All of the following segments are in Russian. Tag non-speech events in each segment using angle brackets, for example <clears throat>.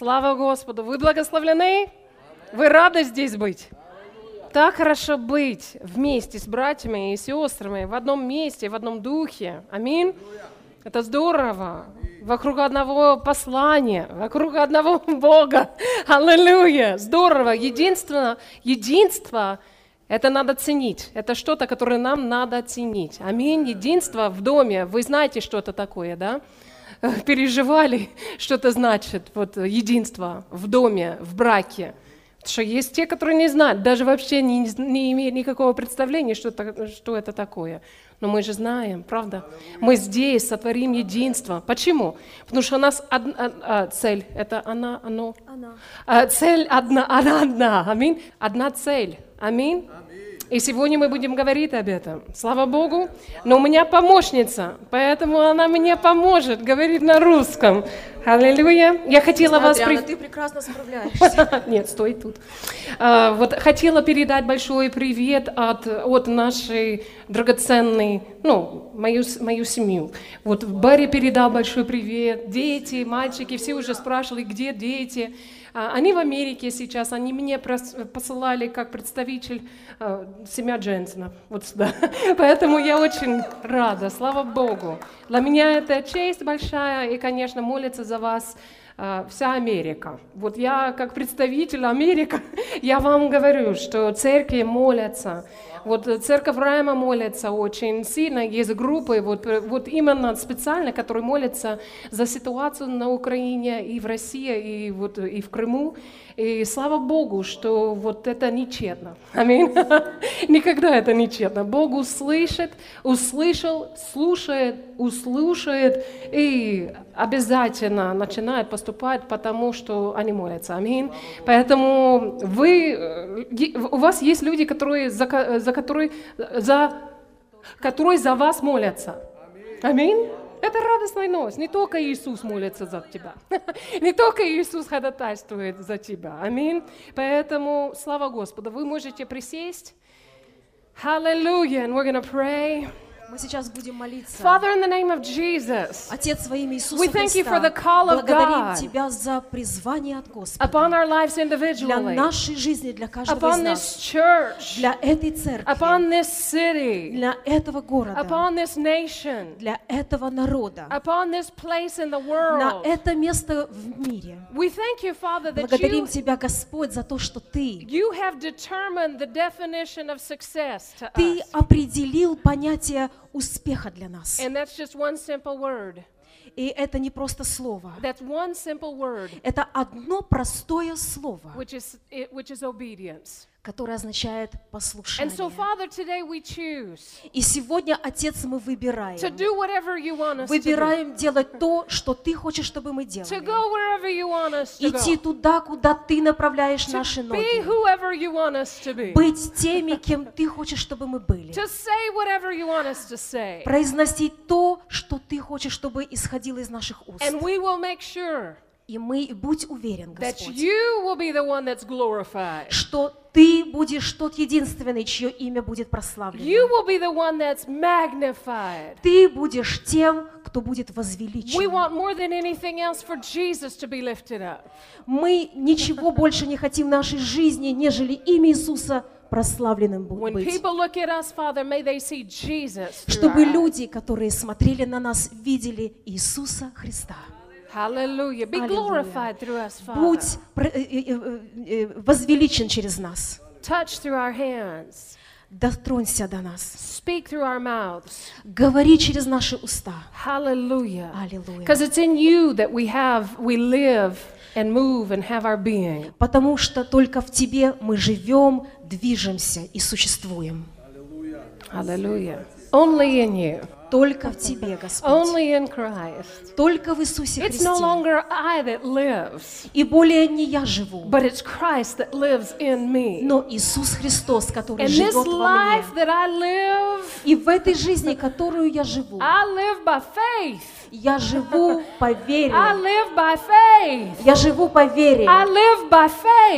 Слава Господу! Вы благословлены? Вы рады здесь быть? Так хорошо быть вместе с братьями и сестрами в одном месте, в одном духе. Аминь. Это здорово. Вокруг одного послания, вокруг одного <laughs> Бога. Аллилуйя. Здорово. Единство, единство это надо ценить. Это что-то, которое нам надо ценить. Аминь. Единство в доме. Вы знаете, что это такое, да? <laughs> Переживали, что это значит, вот единство в доме, в браке. Потому что есть те, которые не знают, даже вообще не, не имеют никакого представления, что это, что это такое. Но мы же знаем, правда? Мы здесь сотворим единство. Почему? Потому что у нас одна, а, цель, это она, оно. Она. А, цель одна, она одна. Аминь. Одна цель. Аминь. И сегодня мы будем говорить об этом. Слава Богу. Но у меня помощница, поэтому она мне поможет говорить на русском. Аллилуйя. Я хотела вас... Адриана, при- ты прекрасно справляешься. <laughs> Нет, стой тут. А, вот хотела передать большой привет от, от нашей драгоценной, ну, мою, мою семью. Вот Барри передал большой привет. Дети, мальчики, все уже спрашивали, где дети. А, Они в Америке сейчас, они мне посылали как представитель а, семья Дженсона вот сюда. <laughs> Поэтому я очень рада, слава Богу. Для меня это честь большая, и, конечно, молиться за вас а, вся Америка. Вот я как представитель Америки, <laughs> я вам говорю, что церкви молятся. Вот э, церковь Райма молится очень сильно, есть группы, вот, э, вот именно специально, которые молятся за ситуацию на Украине и в России, и, вот, э, и в Крыму. И слава Богу, что вот это нечетно. Аминь. <laughs> Никогда это нечетно. Бог услышит, услышал, слушает, услышает и обязательно начинает поступать, потому что они молятся. Аминь. Поэтому вы, э, у вас есть люди, которые за, за которые за которые за вас молятся. Аминь. Это радостная новость. Не только Иисус молится за тебя. <laughs> Не только Иисус ходатайствует за тебя. Аминь. Поэтому, слава Господу, вы можете присесть. Hallelujah. And we're going to pray. Мы сейчас будем молиться. Father, in the name of Jesus, Отец во имя Иисуса We thank you for the call of благодарим God. Тебя за призвание от Господа upon our lives для individually, нашей жизни, для каждого из upon this нас, church, для этой церкви, upon this city, для этого города, upon this nation, для этого народа, upon this place in the на world. это место в мире. We thank you, Father, that Благодарим you, Тебя, Господь, за то, что Ты, you have determined the definition of success to Ты us. определил понятие успеха для нас. And that's just one simple word. И это не просто слово. That's one simple word, Это одно простое слово, which is, which is obedience. Которое означает And послушание. so, Father, today we choose И сегодня, Отец, мы to выбираем. do whatever you want us to do, Выбираем делать то, что Ты хочешь, чтобы мы to делали. go wherever you want us to Идти go. туда, куда Ты направляешь to наши be ноги. whoever you want us to be, Быть теми, кем Ты хочешь, чтобы мы были. to say whatever you want us to say, Произносить то, что Ты хочешь, чтобы исходило из наших уст. and we will make sure И мы, будь уверен, Господь, что Ты будешь тот единственный, чье имя будет прославлено. Ты будешь тем, кто будет возвеличен. Мы ничего больше не хотим в нашей жизни, нежели имя Иисуса прославленным быть. Чтобы люди, которые смотрели на нас, видели Иисуса Христа. Hallelujah. Be Аллилуйя. glorified through us, Father. Будь э, э, э, э, возвеличен через нас. Touch through our hands. Дотронься до нас. Speak through our mouths. Говори через наши уста. Hallelujah. Аллилуйя. Because it's in you that we have, we live and move and have our being. Потому что только в Тебе мы живем, движемся и существуем. Hallelujah. Only in you. Только в Тебе, Господь. Only in Christ. Только в Иисусе It's no Христе. longer I that lives, И более не я живу, but it's Christ that lives in me. но Иисус Христос, который this живет во life мне. that I live, И в этой жизни, которую я живу, I live by faith. Я живу по вере. I live by faith. Я живу по вере. I live by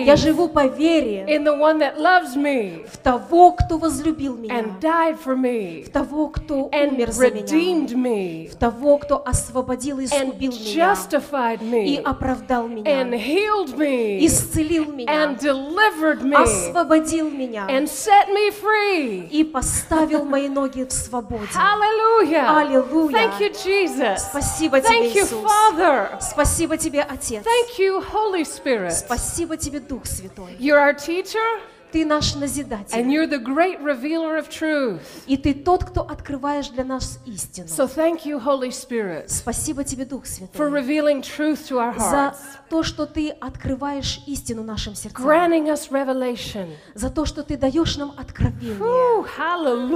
Я faith живу по вере in the one that loves me в того, кто возлюбил меня, and died for me в того, кто and умер за меня, me, в того, кто освободил и and искупил меня, justified и me, оправдал and меня, healed me, исцелил меня, and delivered me, освободил меня and set me free. и поставил мои ноги в свободе. Hallelujah. Аллилуйя. Thank you, Jesus. Спасибо тебе, Thank you, Иисус. Father. Спасибо тебе, Отец. Thank you, Holy Spirit. Спасибо тебе, Дух Святой. You're our teacher, Ты наш and назидатель. you're the great revealer of truth. И ты тот, кто открываешь для нас истину. So thank you, Holy Spirit, Спасибо тебе, Дух for Святой, revealing truth to our за hearts, то, что ты открываешь истину нашим сердцам, granting us revelation. за то, что ты даешь нам откровение.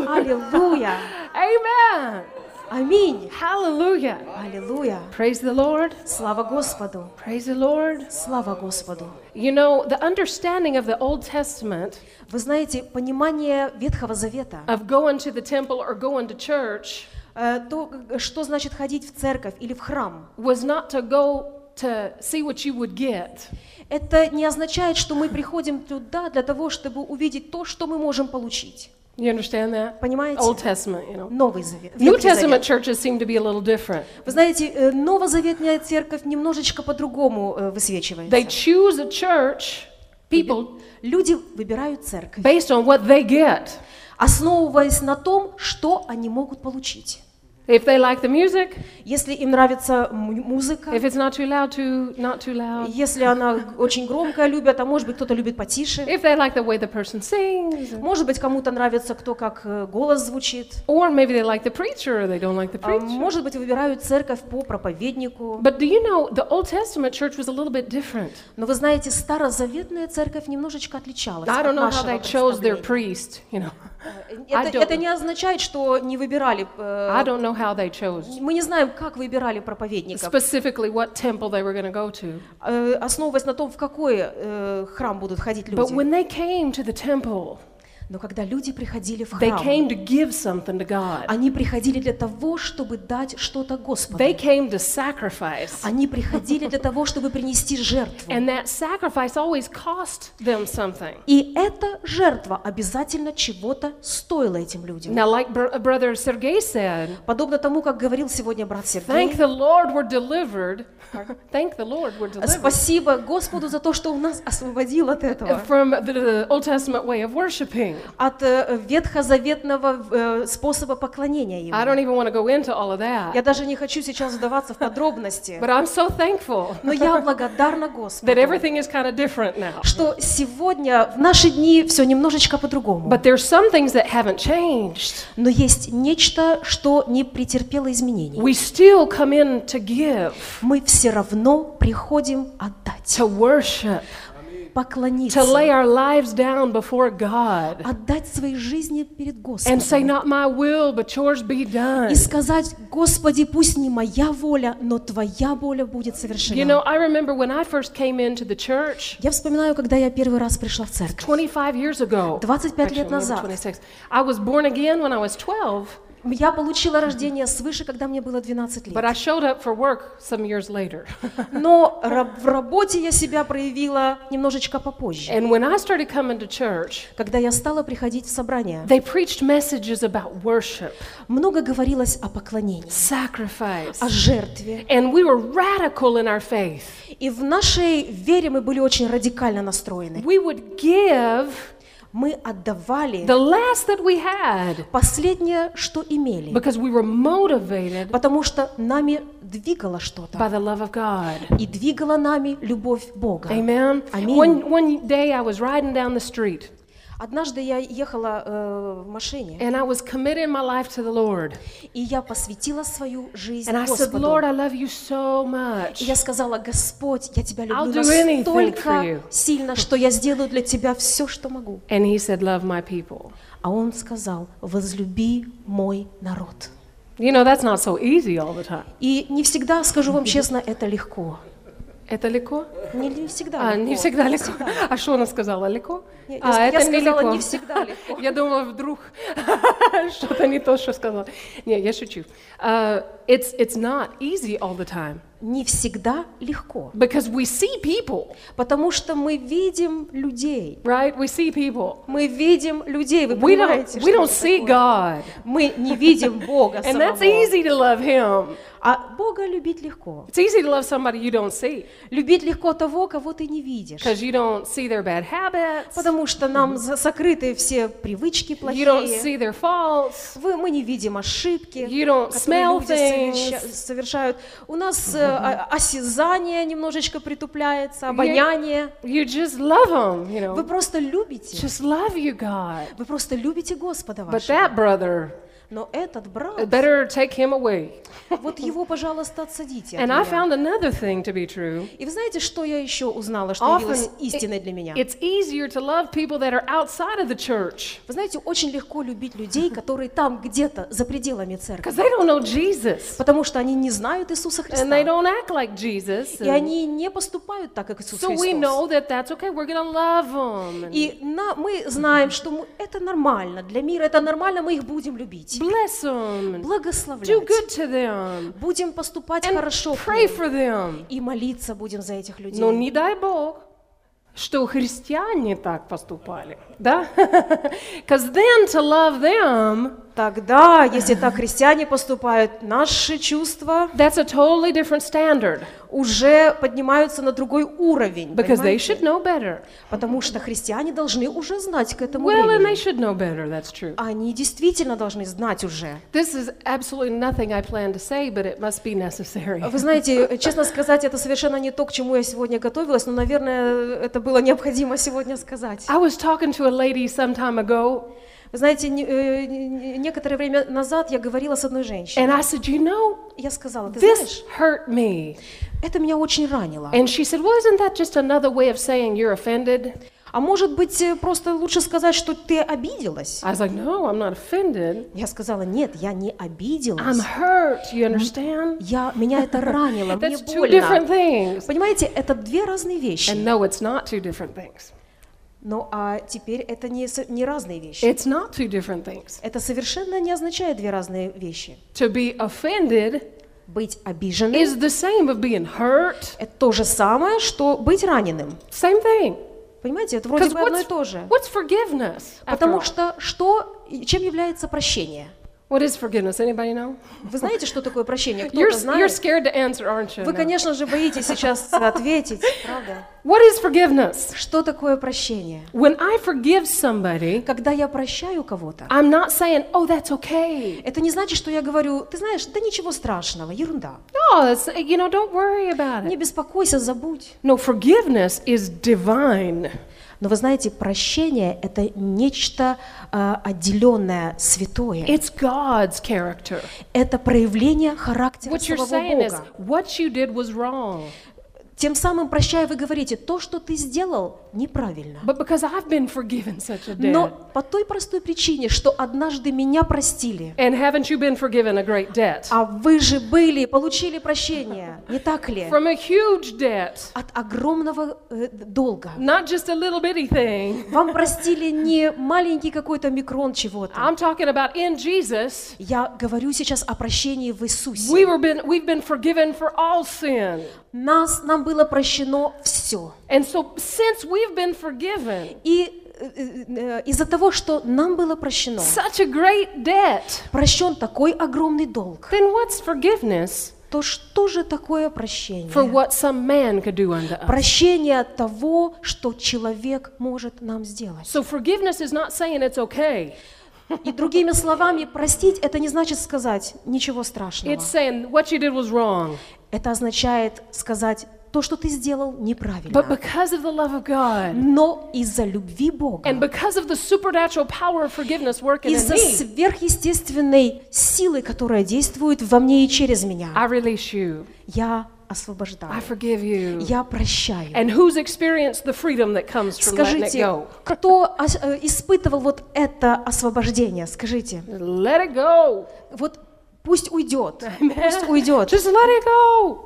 Аллилуйя! <laughs> Amen. Аминь! Hallelujah. Аллилуйя! Praise the Lord. Слава Господу! Praise the Lord. Слава Господу! You know, the understanding of the Old Testament Вы знаете, понимание Ветхого Завета, of going to the temple or going to church э, то, э, что значит ходить в церковь или в храм, was not to go to see what you would get. это не означает, что мы приходим туда для того, чтобы увидеть то, что мы можем получить. You understand that? Понимаете? Old Testament, you know. Новый Завет. New Testament churches seem to be a little different. Вы знаете, э, новозаветная церковь немножечко по-другому э, высвечивается. They choose a church, people, Люди выбирают церковь, based on what they get. основываясь на том, что они могут получить. If they like the music, Если им нравится музыка, if it's not too loud, too not too loud. если она очень громкая любят, а может быть кто-то любит потише, If they like the way the person sings, может быть кому-то нравится, кто как э, голос звучит, or maybe they like the preacher or they don't like the preacher. может быть выбирают церковь по проповеднику. But do you know the Old Testament church was a little bit different? Но вы знаете, старозаветная церковь немножечко отличалась I от don't know how нашего they chose their priest, you know. <laughs> Это, I don't это не означает, что не выбирали. э, I don't know how they chose Мы не знаем, как выбирали проповедников, specifically what temple they were going to go to. э, основываясь на том, в какой э, храм будут ходить But люди. when they came to the temple, Но когда люди приходили в they храм, came to give something to God. они приходили для того, чтобы дать что-то Господу. They came to sacrifice. Они приходили для того, чтобы принести жертву. And that sacrifice always cost them something. И эта жертва обязательно чего-то стоила этим людям. Now, like br- Brother Sergey said, Подобно тому, как говорил сегодня брат thank Сергей, the Lord we're delivered. thank the Lord we're <laughs> delivered спасибо Господу за то, что Он нас освободил от этого. from the Old Testament way of worshiping. От э, ветхозаветного э, способа поклонения I Ему. don't even want to go into all of Я даже не хочу сейчас вдаваться в подробности, But I'm so thankful но я благодарна that Господу, everything is kind of different now. что сегодня, в наши дни, все немножечко по-другому. But there's some things that haven't changed. Но есть нечто, что не претерпело изменений. We still come in to give, Мы все равно приходим отдать, to worship, поклониться, to lay our lives down before God отдать свои жизни перед and say, Господом. Not my will, but yours be done. И сказать, Господи, пусть не моя воля, но Твоя воля будет You совершена. know, I remember when I first came into the church Я вспоминаю, когда я первый раз пришла в церковь. 25 years ago. 25 лет назад. 26. I was born again when I was 12, Я получила рождение свыше, когда мне было 12 but I лет. showed up for work some years later. <laughs> Но в работе я себя проявила немножечко попозже. and when I started coming to church, Когда я стала приходить в собрание, they preached messages about worship, много говорилось о поклонении, sacrifice, о жертве. and we were radical in our faith. И в нашей вере мы были очень радикально настроены. We would give Мы отдавали the last that we had последнее, что имели, because we were motivated потому что нами двигало что-то. by the love of God. И двигала нами любовь Бога. Amen. Аминь. One, one day I was riding down the street Однажды я ехала э, в машине, and I was committing my life to the Lord. и я посвятила свою жизнь And I said, Господу. Lord, I love you so much. И я сказала, Господь, я тебя I'll люблю for настолько сильно, что я сделаю для тебя все, что могу. And he said, Love my people. А он сказал, возлюби мой народ. You know, that's not so easy all the time. И не всегда, скажу вам честно, это легко. Это легко? Не, не всегда А, легко. не всегда Не легко. А что она сказала? Легко? Не, а, я это сказала, нелегко. не всегда легко. Я думала, вдруг <laughs> что-то не то, что сказала. Не, я шучу. Uh, it's, it's not easy all the time. не всегда легко, because we see people, потому что мы видим людей. right? We see people. Мы видим людей, вы We понимаете, don't, we don't see такое? God. Мы не видим <laughs> Бога And that's самого. easy to love Him. А Бога любить легко. It's easy to love somebody you don't see Любить легко того, кого ты не видишь. because you don't see their bad habits, Потому что нам за- закрыты все привычки you don't плохие. see their faults, Вы, мы не видим ошибки, you don't которые smell люди things. совершают. У нас э, о- осязание немножечко притупляется, обоняние. You just love Him, you Вы know. просто любите. Just love you, God. Вы просто любите Господа But вашего. that brother, Но этот брат, better take him away. вот его, пожалуйста, отсадите от And I found another thing to be true. И вы знаете, что я еще узнала, что явилось истиной для меня? It's easier to love people that are outside of the church Вы знаете, очень легко любить людей, которые там где-то за пределами церкви, because they don't know Jesus потому что они не знают Иисуса and they Христа. don't act like Jesus. И они не поступают так, как Иисус So we Христос. know that that's okay. We're to love them. И на- мы знаем, что мы- это нормально, для мира это нормально, мы их будем любить, Bless them. Do благословлять, good to them. будем поступать And хорошо pray for them. и молиться будем за этих людей. Но не дай Бог, что христиане так поступали, да? <laughs> Because then to love them, Тогда, если так христиане поступают, наши чувства that's a totally different standard уже поднимаются на другой уровень, because they should know better. потому что христиане должны уже знать к этому Well, and they времени. should know better, that's true. Они действительно должны знать уже. This is absolutely nothing I plan to say, but it must be necessary. Вы знаете, честно сказать, это совершенно не то, к чему я сегодня готовилась, но, наверное, это было необходимо сегодня сказать. I was talking to a lady some time ago, Вы знаете, э, не- некоторое время назад я говорила с одной женщиной. and I said, You know, Я сказала, ты this знаешь, hurt me. это меня очень ранило. And she said, Well, isn't that just another way of saying you're offended? А может быть, э, просто лучше сказать, что ты обиделась? I was like, No, I'm not offended. Я сказала, нет, я не I'm обиделась. hurt. You understand? Я, меня это ранило, <laughs> мне That's two different больно. things. Понимаете, это две разные вещи. And no, it's not two different things. Ну а теперь это не, не разные вещи. It's not two different things. Это совершенно не означает две разные вещи. To be offended Быть обиженным is the same of being hurt. – это то же самое, что быть раненым. Same thing. Понимаете, это вроде бы одно и what's, то же. what's forgiveness? Потому что что, чем является прощение? What is forgiveness? Anybody know? Вы знаете, что такое прощение? You're, Кто-то you're знает? scared to answer, aren't you? Вы, конечно же, боитесь сейчас <laughs> ответить, правда? What is forgiveness? Что такое прощение? When I forgive somebody, Когда я прощаю кого-то, I'm not saying, oh, that's okay. это не значит, что я говорю, ты знаешь, да ничего страшного, ерунда. No, it's, you know, don't worry about Не it. беспокойся, забудь. No, forgiveness is divine. Но вы знаете, прощение – это нечто а, отделенное, святое. It's God's character. Это проявление характера What you're saying is, Бога. what you did was wrong. Тем самым, прощая, вы говорите, то, что ты сделал, неправильно. But because I've been forgiven such a Но debt, по той простой причине, что однажды меня простили, and haven't you been forgiven a great debt? а вы же были, получили прощение, не так ли? From a huge debt, От огромного э, долга. not just a little bitty thing. Вам простили не маленький какой-то микрон чего-то. I'm talking about in Jesus, Я говорю сейчас о прощении в Иисусе. we were been, we've been forgiven for all sin. Нас, нам было прощено все. And so, since we've been forgiven И э, э, э, из-за того, что нам было прощено, such a great debt, прощен такой огромный долг, then what's forgiveness то что же такое прощение? for what some man could do unto us? Прощение от того, что человек может нам сделать. So, forgiveness is not saying it's okay, И другими словами, простить это не значит сказать ничего страшного. it's saying what you did was wrong. Это означает сказать то, что ты сделал, But неправильно. because of the love of God Но из-за любви Бога, and because of the supernatural power of forgiveness working in из-за me, сверхъестественной силы, которая действует во мне и через меня, I release you. я I освобождаю, forgive you. я прощаю. And who's experienced the freedom that comes from letting it Скажите, go? кто э, испытывал вот это освобождение? Скажите, Let it go. вот пусть уйдет, пусть уйдет, Just let it go.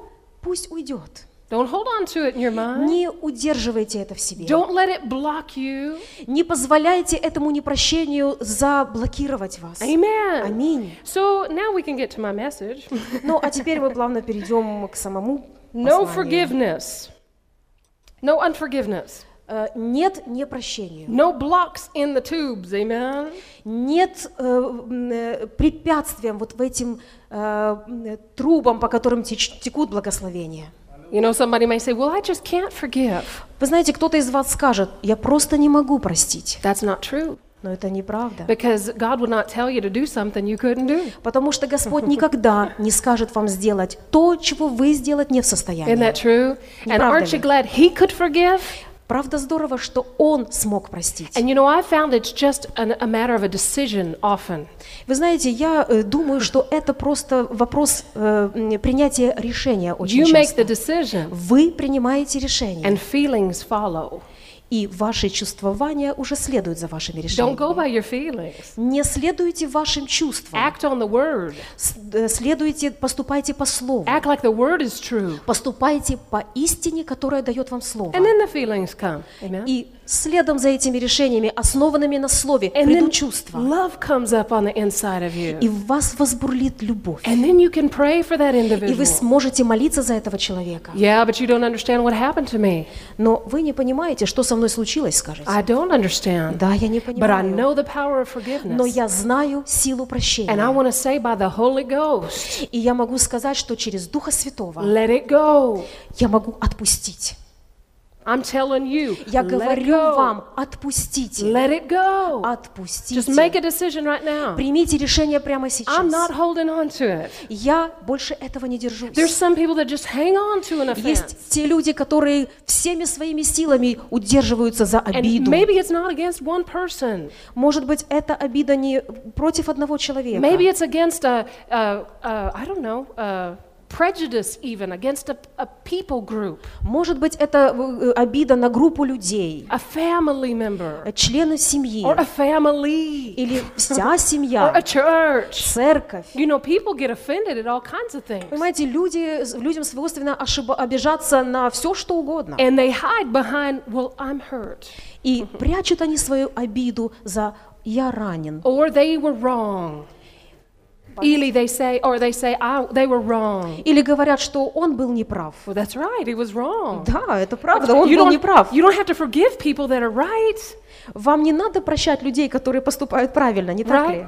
пусть уйдет. Don't hold on to it in your mind. Не удерживайте это в себе. Don't let it block you. Не позволяйте этому непрощению заблокировать вас. Amen. Аминь. So now we can get to my message. <laughs> Ну, а теперь мы плавно перейдем к самому No посланию. forgiveness. No unforgiveness. Э, Нет непрощению. No blocks in the tubes. Amen. Нет э, м, э, препятствиям вот в этим э, м, трубам, по которым теч- текут благословения. You know, somebody may say, Well, I just can't forgive. Вы знаете, кто-то из вас скажет, я просто не могу простить. That's not true. Но это неправда. Because God would not tell you to do something you couldn't do. Потому что Господь никогда не скажет вам сделать то, чего вы сделать не в Isn't состоянии. that true? And Неправда aren't you ли? glad He could forgive? Правда здорово, что Он смог простить. And you know, I found it's just an, a matter of a decision often. Вы знаете, я э, думаю, что это просто вопрос э, принятия решения очень You make the часто. decision, Вы принимаете решение, and feelings follow. И ваши чувствования уже следуют за вашими Don't go решениями. by your feelings. Не следуйте вашим чувствам, Act on the word. Э, следуйте, поступайте по слову, Act like the word is true. поступайте по истине, которая дает вам слово. And then the feelings come. Amen. И следом за этими решениями, основанными на слове, And придут чувства. love comes up on the inside of you. И в вас возбурлит любовь. And then you can pray for that И вы individual. сможете молиться за этого человека. Yeah, but you don't understand what happened to me. Но вы не понимаете, что со мной случилось, скажете. I don't understand. Да, я не But I понимаю. know the power of Но forgiveness. я знаю силу And I прощения. want to say by the Holy Ghost, И я могу сказать, что через Духа Святого let it go. я могу отпустить. I'm telling you, Я говорю вам, отпустите. Let it go. Отпустите. Just make a decision right now. Примите решение прямо I'm сейчас. not holding on to it. Я больше этого не держусь. There's some people that just hang on to an offense. Есть те люди, которые всеми своими силами удерживаются за And обиду. maybe it's not against one person. Может быть, эта обида не против одного человека. Maybe it's against a, a, a I don't know, a prejudice even, against a, a people group, Может быть, это э, обида на группу людей, a family member, э, члены семьи, or a family, или вся or a семья, church. церковь. You know, people get offended at all kinds of things. Понимаете, люди, людям свойственно ошиба- обижаться на все, что угодно. And they hide behind, well, I'm hurt. И прячут они свою обиду за «я ранен». Or they were wrong. Или they say, or they say, I, they were wrong. Или говорят, что он был неправ. Well, that's right, he was wrong. Да, это правда, он you, был неправ. you don't have to forgive people that are right, Вам не надо прощать людей, которые поступают правильно, не так ли?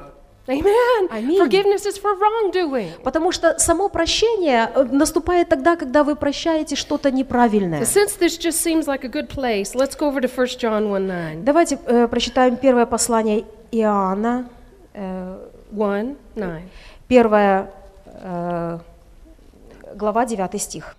Amen. Аминь. Forgiveness is for wrongdoing. Потому что само прощение э, наступает тогда, когда вы прощаете что-то неправильное. Since this just seems like a good place, let's go over to 1 John 1 9. Давайте э, прочитаем первое послание Иоанна, э, 1 9. первая э, глава, 9 стих.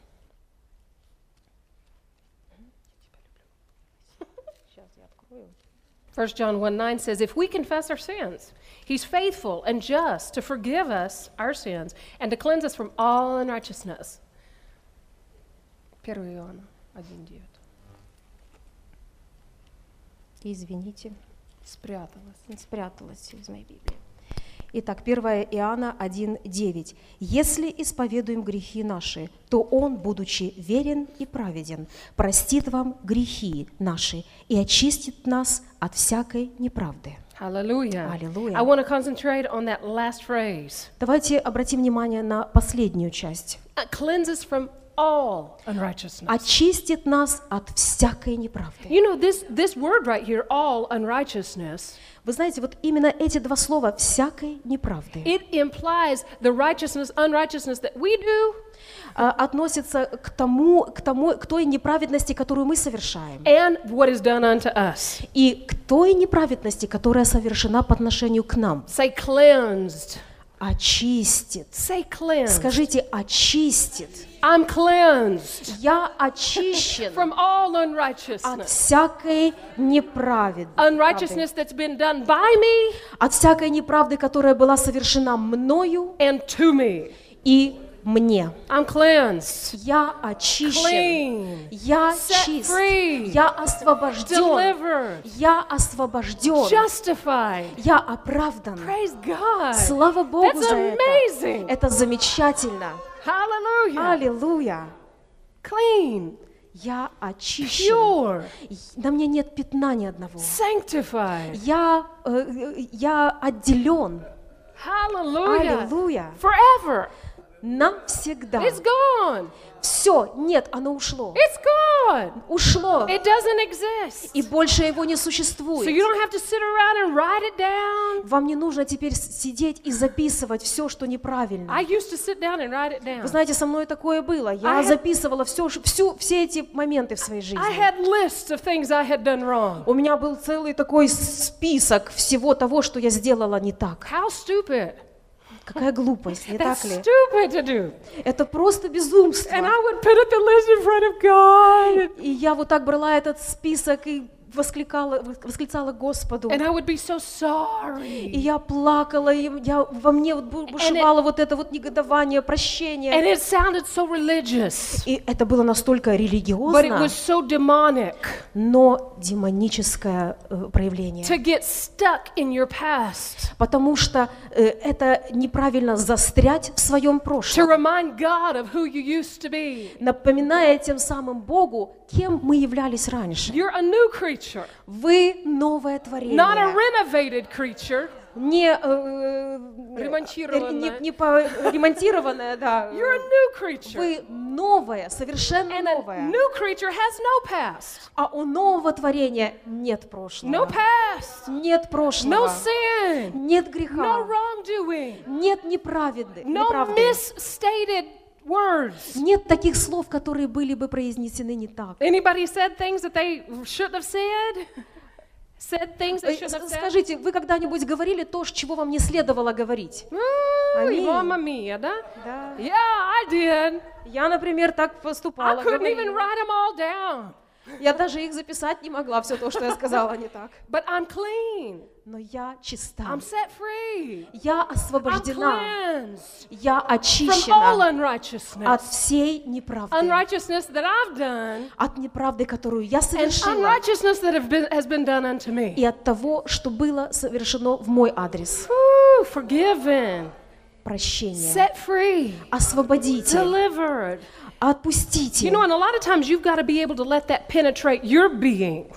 1 John 1 9 says, If we confess our sins, he's faithful and just to forgive us our sins and to cleanse us from all unrighteousness. 1 Иоанна 1 9. Извините, Спряталась. спряталась из моей Библии. Итак, 1 Иоанна 1.9. «Если исповедуем грехи наши, то Он, будучи верен и праведен, простит вам грехи наши и очистит нас от всякой неправды». Hallelujah. Hallelujah. I want to concentrate on that last phrase. Давайте обратим внимание на последнюю часть. Cleanse us from all unrighteousness. «Очистит нас от всякой неправды». You know, this, this word right here, all unrighteousness, Вы знаете, вот именно эти два слова «всякой неправды» it implies the righteousness, unrighteousness that we do а, относятся к тому, к тому, к той неправедности, которую мы совершаем, and what is done unto us. и к той неправедности, которая совершена по отношению к нам. Say cleansed. Очистит. Say cleansed. Скажите, очистит. I'm cleansed Я очищен from all от unrighteousness. всякой неправедности, Unrighteousness that's been done by me от всякой неправды, которая была совершена мною and to me. и мне. I'm cleansed, Я очищен. clean, Я set чист. free, Я освобожден. delivered, Я освобожден. justified. Я оправдан. Praise God. Слава Богу That's за это. amazing. Это замечательно. Hallelujah. Аллилуйя. clean, Я очищен. pure, На мне нет пятна ни одного. sanctified. Я, э, я отделен. Hallelujah. Аллилуйя. Forever. Навсегда. It's gone. Все, нет, оно ушло. It's gone. Ушло. It doesn't exist. И больше его не So существует. you don't have to sit around and write it down. Вам не нужно теперь сидеть и записывать все, что неправильно. I used to sit down and write it down. Вы знаете, со мной такое было. I Я had- записывала все, всю, все эти моменты в своей жизни. I had lists of things I had done wrong. У меня был целый такой список всего того, что я сделала не так. How stupid. Какая глупость, не так ли? stupid to do. Это просто безумство. And I would put up the list in front of God. И я вот так брала этот список и воскликала, восклицала Господу. And I would be so И sorry. я плакала, и я, во мне вот бу- бушевало вот это вот негодование, прощение. And it sounded so religious. И это было настолько But it религиозно, was so demonic но демоническое э, проявление. to get stuck in your past. Потому что э, это неправильно застрять в своем To прошлом, remind God of who you used to be. напоминая тем самым Богу, кем мы являлись раньше. You're a new creature, Вы новое not a творение, renovated creature. не, э, Ремонтированное. не, не по- ремонтированное, да. You're a new creature. Вы новое, совершенно And a новое. new creature has no past. А у нового творения нет прошлого. No past. Нет No прошлого. sin. Нет No греха. wrongdoing. Нет неправды. No misstated words. Нет таких слов, которые были бы произнесены не так. Anybody said things that they shouldn't have said? Said things they Э, shouldn't have said? Скажите, вы когда-нибудь говорили то, чего вам не следовало говорить? Аминь. Мама мия, да? Да. Yeah, I did. Я, например, так I поступала. couldn't even write them all down. Я даже их записать не могла, все то, что я сказала не так. But I'm clean. Но я чиста. I'm set free. Я I'm освобождена. cleansed Я from all очищена от всей неправды. Unrighteousness that I've done От неправды, которую я and совершила. unrighteousness that have been, has been done unto me. И от того, что было совершено в мой адрес. Woo, forgiven, Прощение. set free, Освободите. delivered. Отпустите. You know, and a lot of times you've got to be able to let that penetrate your being.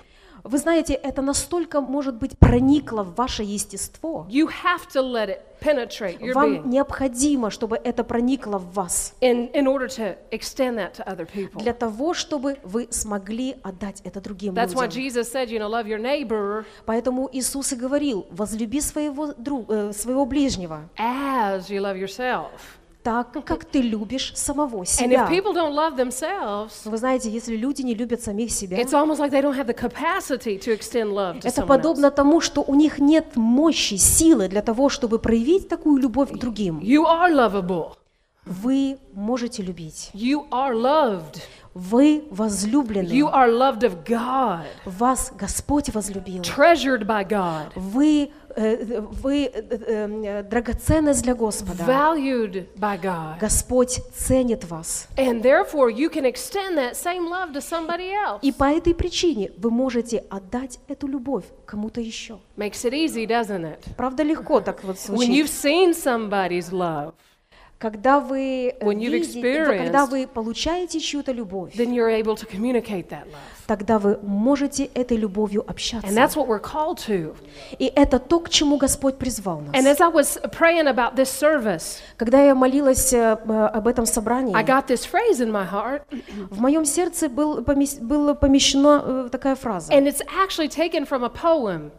Вы знаете, это настолько, может быть, проникло в ваше естество. You have to let it penetrate your Вам being необходимо, чтобы это проникло в вас. in, in order to extend that to other people. Для того, чтобы вы смогли отдать это другим That's why людям. Jesus said, you know, love your neighbor Поэтому Иисус и говорил, возлюби своего, друга, своего ближнего, as you love yourself. Так, как ты любишь самого And if себя. people don't love themselves, Вы знаете, если люди не любят самих себя, it's almost like they don't have the capacity to extend love to это подобно тому, что у них нет мощи, силы для того, чтобы проявить такую любовь к другим. You are lovable. Вы можете любить. You are loved. Вы возлюблены. You are loved of God, Вас Господь возлюбил. treasured by God, Вы, вы э, э, драгоценность для Господа. valued by God. Господь ценит вас. And therefore, you can extend that same love to somebody else. И по этой причине вы можете отдать эту любовь кому-то еще. Makes it easy, doesn't it? Правда, легко так вот When you've звучит. seen somebody's love, Когда вы, э, When видите- когда вы получаете чью-то любовь, then you're able to communicate that love. тогда вы можете этой любовью And общаться. that's what we're called to. И это то, к чему Господь призвал And нас. as I was praying about this service, Когда я молилась э, об этом собрании, I got this phrase in my heart, <clears throat> в моем сердце был, помес- была помещена э, такая фраза. and it's actually taken from a poem.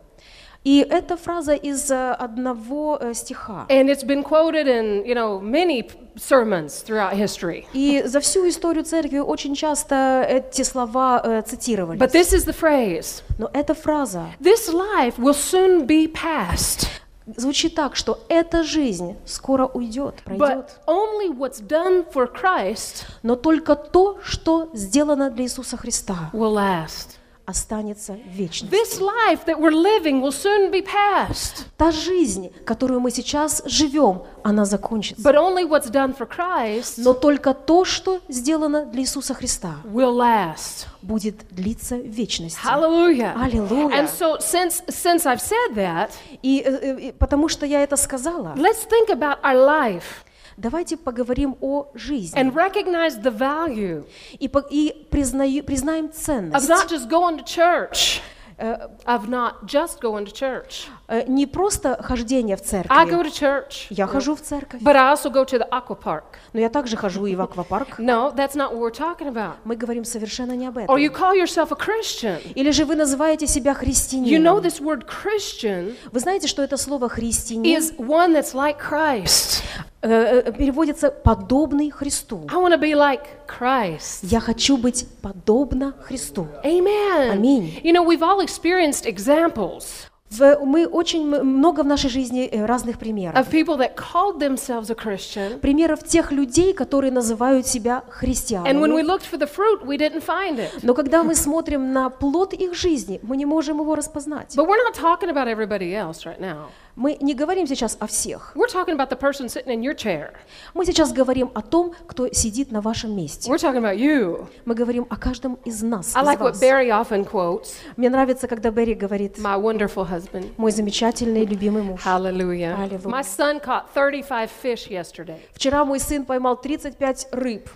И эта фраза из э, одного э, стиха. And it's been quoted in, you know, many sermons throughout history. И за всю историю церкви очень часто эти слова э, цитировались. But this is the phrase Но эта фраза This life will soon be past, звучит так, что эта жизнь скоро уйдет, пройдет. but only what's done for Christ Но только то, что сделано для Иисуса Христа, will last. Останется вечно. This life that we're living will soon be past, Та жизнь, которую мы сейчас живем, она закончится. but only what's done for Christ Но только то, что сделано для Иисуса Христа, will last. будет длиться в вечности. Hallelujah. Аллилуйя. And so since since I've said that, И, э, э, и потому что я это сказала, let's think about our life. Давайте поговорим о жизни and recognize the value и, и признаю- признаем of ценность not just going to church, э, of not just going to church. Э, не просто хождение в I go to church, Я хожу в церковь, but I also go to the aqua park. но я также хожу и в аквапарк. <laughs> No, that's not what we're talking about. Мы говорим совершенно не об Or этом. you call yourself a Christian. Или же вы называете себя You know христианином. this word Christian Вы знаете, что это слово христианин is one that's like Christ. э, э, переводится подобный Христу. I want to be like Christ. Я хочу быть подобно Христу. Amen. Аминь. You know, we've all experienced examples В- мы очень много в нашей жизни э, разных примеров. of people that called themselves a Christian, Примеров тех людей, которые называют себя and when we христианами. looked for the fruit, we didn't find it. Но когда мы смотрим на плод их жизни, мы не можем его распознать. But we're not talking about everybody else right now. Мы не говорим сейчас о всех. We're talking about the person sitting in your chair. Мы сейчас говорим о том, кто сидит на вашем месте. We're talking about you. Мы говорим о каждом из нас, I из like what вас. Barry often quotes Мне нравится, когда Берри говорит, my wonderful husband. мой замечательный любимый муж. Hallelujah. Hallelujah. My son caught 35 fish yesterday. Вчера мой сын поймал 35 рыб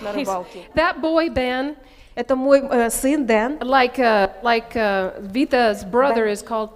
на рыбалке. that boy, Ben, Это мой э, сын Дэн. like, uh, like uh, Vita's brother Ben. is called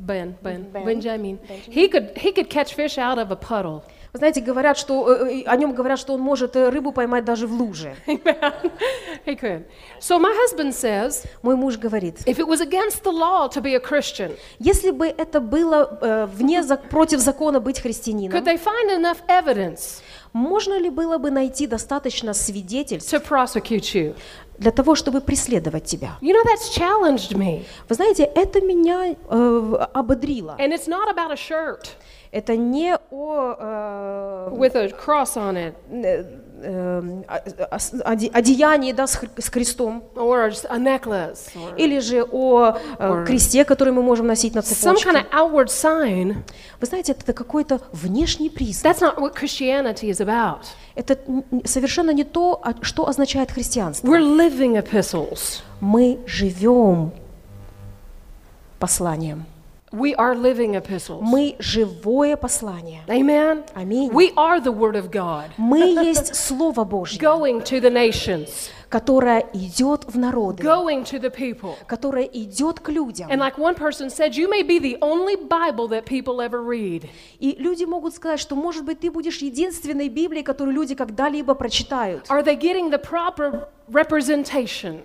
Бен. Ben, Ben, Ben. Benjamin. He could, he could catch fish out of a puddle. Вы знаете, говорят, что э, э, о нем говорят, что он может э, рыбу поймать даже в луже. <laughs> he could. So my husband says, Мой муж говорит, if it was against the law to be a Christian, если бы это было э, вне против закона быть could христианином, they find enough evidence можно ли было бы найти достаточно свидетельств to prosecute you? Для того, чтобы преследовать тебя? You know, that's challenged me. Вы знаете, это меня э, ободрило. And it's not about a shirt Это не о э, with a cross on it э, одеянии да, с крестом, or a necklace or или же о э, кресте, который мы можем носить на some цепочке. kind of outward sign. Вы знаете, это какой-то внешний признак. That's not what Christianity is about. Это совершенно не то, а- что означает христианство. We're living epistles. Мы живем посланием. We are living epistles. Мы живое послание. Amen. Аминь. We are the Word of God Мы есть Слово Божье, going to the nations, которое идет в народы, going to the people. которое идет к людям. And like one person said, you may be the only Bible that people ever read. И люди могут сказать, что, может быть, ты будешь единственной Библией, которую люди когда-либо прочитают. Are they getting the proper representation?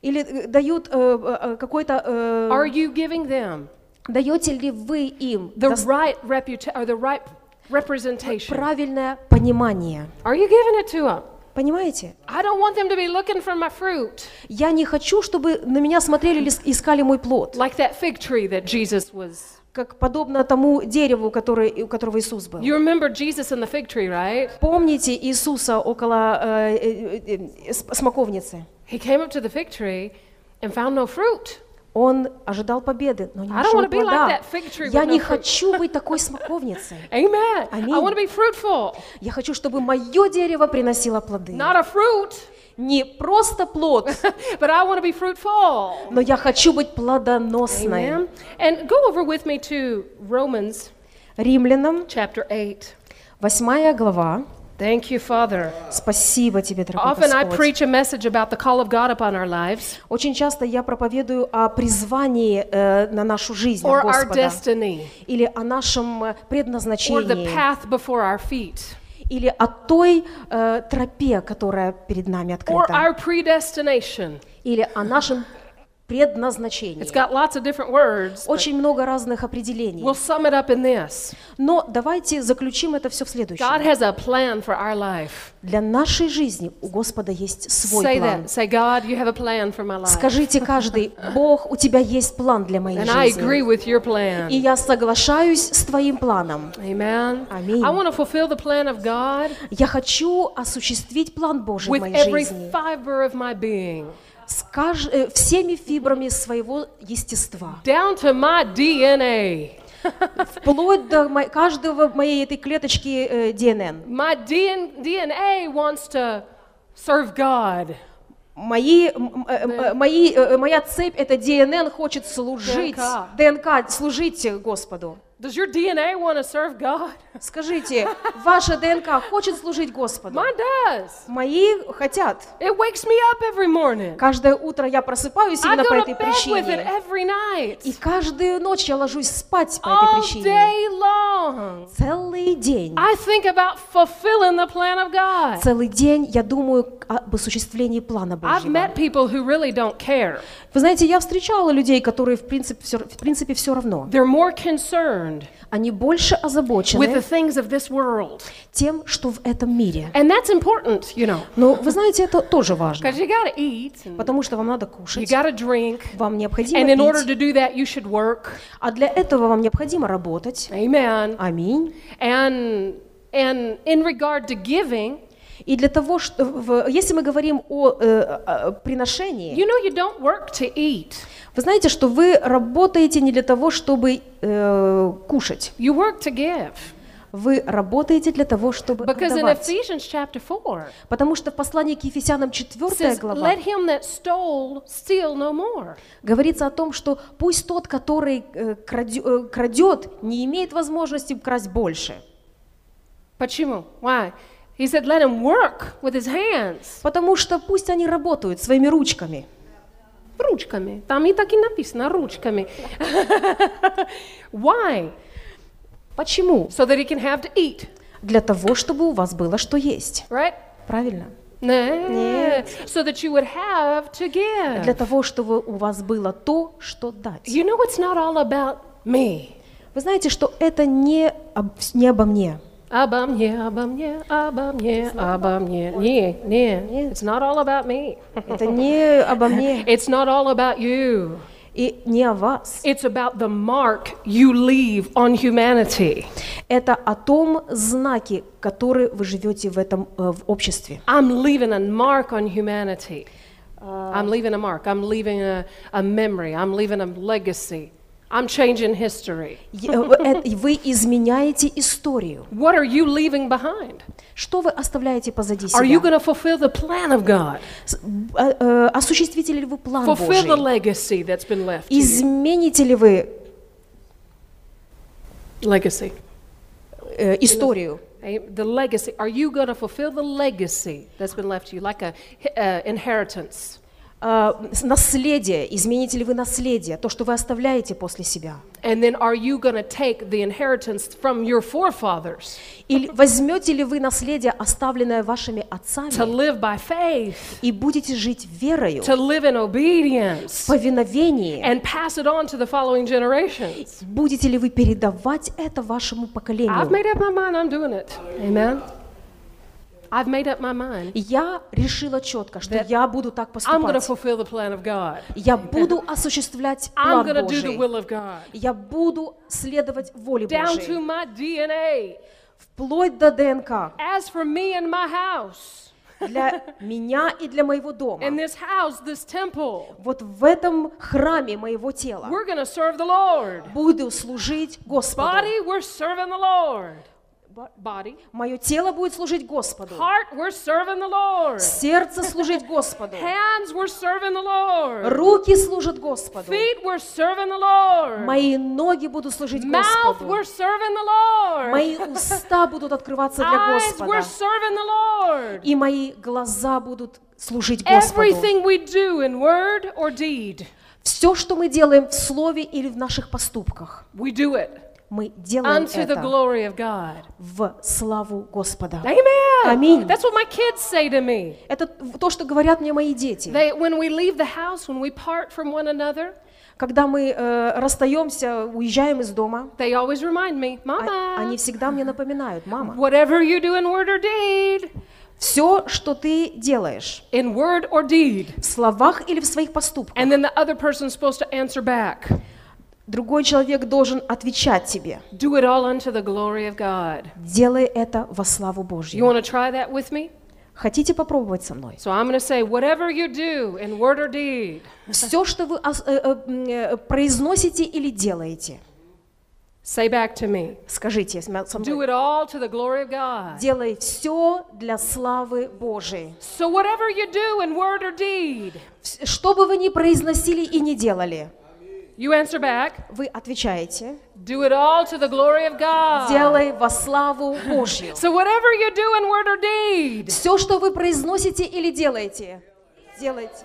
Или э, дают э, э, э, какой-то... э, Are you giving them даете ли вы им the right reputa- or the right representation? правильное понимание? Are you giving it to them? Понимаете? I don't want them to be looking for my fruit, Я не хочу, чтобы на меня смотрели или искали мой плод, like that fig tree that Jesus was. как подобно тому дереву, который, у которого Иисус был. You remember Jesus and the fig tree, right? Помните Иисуса около э, э, э, э, смоковницы? He came up to the fig tree and found no fruit. Он ожидал победы, но не нашел like плода. with Я не хочу быть такой смоковницей. <laughs> Amen. Аминь. I want to be fruitful, Я хочу, чтобы мое дерево приносило плоды. not a fruit, Не просто плод, <laughs> but I want to be fruitful. но я хочу быть плодоносной. Amen. And go over with me to Romans Римлянам, chapter 8. 8 глава. Thank you, Father. Спасибо тебе, дорогой Often I Господь. preach a message about the call of God upon our lives Очень часто я проповедую о призвании э, на нашу жизнь or our Господа, destiny или о нашем э, or the предназначении, path before our feet или о той э, тропе, которая перед нами or открыта, our predestination. или о нашем предназначении. It's got lots of different words. Очень много разных определений. We'll sum it up in this Но давайте заключим это все в God следующем. has a plan for our life. Для нашей жизни у Господа есть свой Say план. that. Say, God, you have a plan for my life. Скажите каждый, Бог, у тебя есть план для моей And I жизни. agree with your И plan. я соглашаюсь с твоим планом. Amen. Аминь. I want to fulfill the plan of God Я хочу осуществить план Божий в with моей every жизни fiber of my being, с каж- э, всеми фибрами своего естества, down to my DNA. вплоть до мо- каждого моей этой клеточки э, ДНН. My DN- DNA wants to serve God. Э, э, мои, э, моя цепь, это ДНН хочет служить, ДНК. ДНК, служить Господу. Does your DNA want to serve God? Скажите, ваша ДНК хочет служить Господу? Mine does. Мои хотят. It wakes me up every morning. Каждое утро я просыпаюсь I именно по этой to bed with it причине. every night. И каждую ночь я ложусь спать по этой All причине. day long. Целый день. I think about fulfilling the plan of God. Целый день я думаю об осуществлении плана I've Божьего. met people who really don't care. Вы знаете, я встречала людей, которые в принципе все, в принципе все равно. They're more concerned Они больше with the things of this world. тем, что в этом мире. And that's important, you know, Но вы знаете, это тоже важно, because you got to eat потому что вам надо you кушать, got to drink. вам необходимо And in order to do that, you should work. а для этого вам необходимо работать. Amen. Аминь. And and in regard to giving, И для того, что, в- если мы говорим о, э, о приношении, you know you don't work to eat. вы знаете, что вы работаете не для того, чтобы э, кушать. You work to give. Вы работаете для того, чтобы Because in отдавать. Ephesians chapter 4, Потому что в послании к Ефесянам 4 says, глава Let him that stole steal no more. говорится о том, что пусть тот, который э, крадё- э, крадет, не имеет возможности красть больше. Почему? Why? He said, let him work with his hands. Потому что пусть они работают своими ручками. Ручками. Там и так и написано, ручками. <laughs> Why? Почему? So that he can have to eat, Для того, чтобы у вас было что есть. right? Правильно? Nah. So that you would have to Для give. того, чтобы у вас было то, что дать. You know, it's not all about me. Вы знаете, что это не, об- не обо мне. Обо мне, обо мне, обо мне, обо мне. Не, не. It's not all about me. Это не обо мне <laughs> It's not all about you. И не о вас. It's about the mark you leave on humanity. Это о том знаке, который вы живете в этом э, в обществе. I'm leaving a mark on humanity. I'm leaving a mark. I'm leaving a, a memory. I'm leaving a legacy. I'm changing history. Е- э, э, Вы изменяете историю. What are you leaving behind? Что вы оставляете позади Are you себя? going to fulfill the plan of God? С- э, э, Осуществите ли вы план Fulfill the Божий? legacy that's been left to you. Измените ли вы Legacy. э, историю? Eh, The legacy. Are you going to fulfill the legacy that's been left to you, like a uh, inheritance? Э, Наследие, измените ли вы наследие, то, что вы оставляете после себя? And then are you going to take the inheritance from your forefathers Или возьмете ли вы наследие, оставленное вашими to отцами, live by faith, и будете жить верою, to live in в obedience, повиновении? and pass it on to the following generations? Будете ли вы передавать это вашему I've поколению? made up my mind, I'm doing it. Amen. I've made up my mind. Я решила четко, что я буду так I'm to поступать. fulfill the plan of God. Я буду осуществлять I'm план going to do the Божий. will of God. Я буду следовать воле Down to Божьей, my DNA. вплоть до ДНК, As for me and my house, для меня и для моего дома. in this house, this temple, Вот в этом храме моего тела we're going to serve the Lord. буду служить Господу. Body, we're serving the Lord. Bo- Body. Мое тело будет служить Господу. Heart, we're serving the Lord. Сердце служить Господу. <laughs> Hands, we're serving the Lord. Руки служат Господу. Feet, we're serving the Lord. Мои ноги будут служить Mouth, Господу. we're serving the Lord. Мои уста будут открываться для Eyes, we're Господа. serving the Lord. И мои глаза будут служить Господу. Everything we do in word or deed, Все, что мы делаем в слове или в наших поступках, we do it мы делаем unto the это glory of God. в славу Господа. Amen. Аминь. That's what my kids say to me. Это то, что говорят мне мои дети. They, when we leave the house, when we part from one another, Когда мы э, расстаемся, уезжаем из дома, they always remind me, а- Mama, они всегда мне напоминают, мама, whatever you do in word or deed, все, что ты делаешь, in word or deed, в словах или в своих поступках, and then the other person's supposed to answer back. Другой человек должен отвечать тебе. Do it all unto the glory of God. Делай это во славу You Божью. want to try that with me? Хотите попробовать со мной? So I'm going to say, whatever you do in word or deed, Все, что вы э, э, э, произносите или делаете, say back to me. скажите со Do мной. it all to the glory of God. Делай все для славы Божией. So whatever you do in word or deed, Что бы вы ни произносили и не делали, You answer back. Вы отвечаете, Do it all to the glory of God. делай во славу Божью. So whatever you do in word or deed, Все, что вы произносите или делаете, делайте.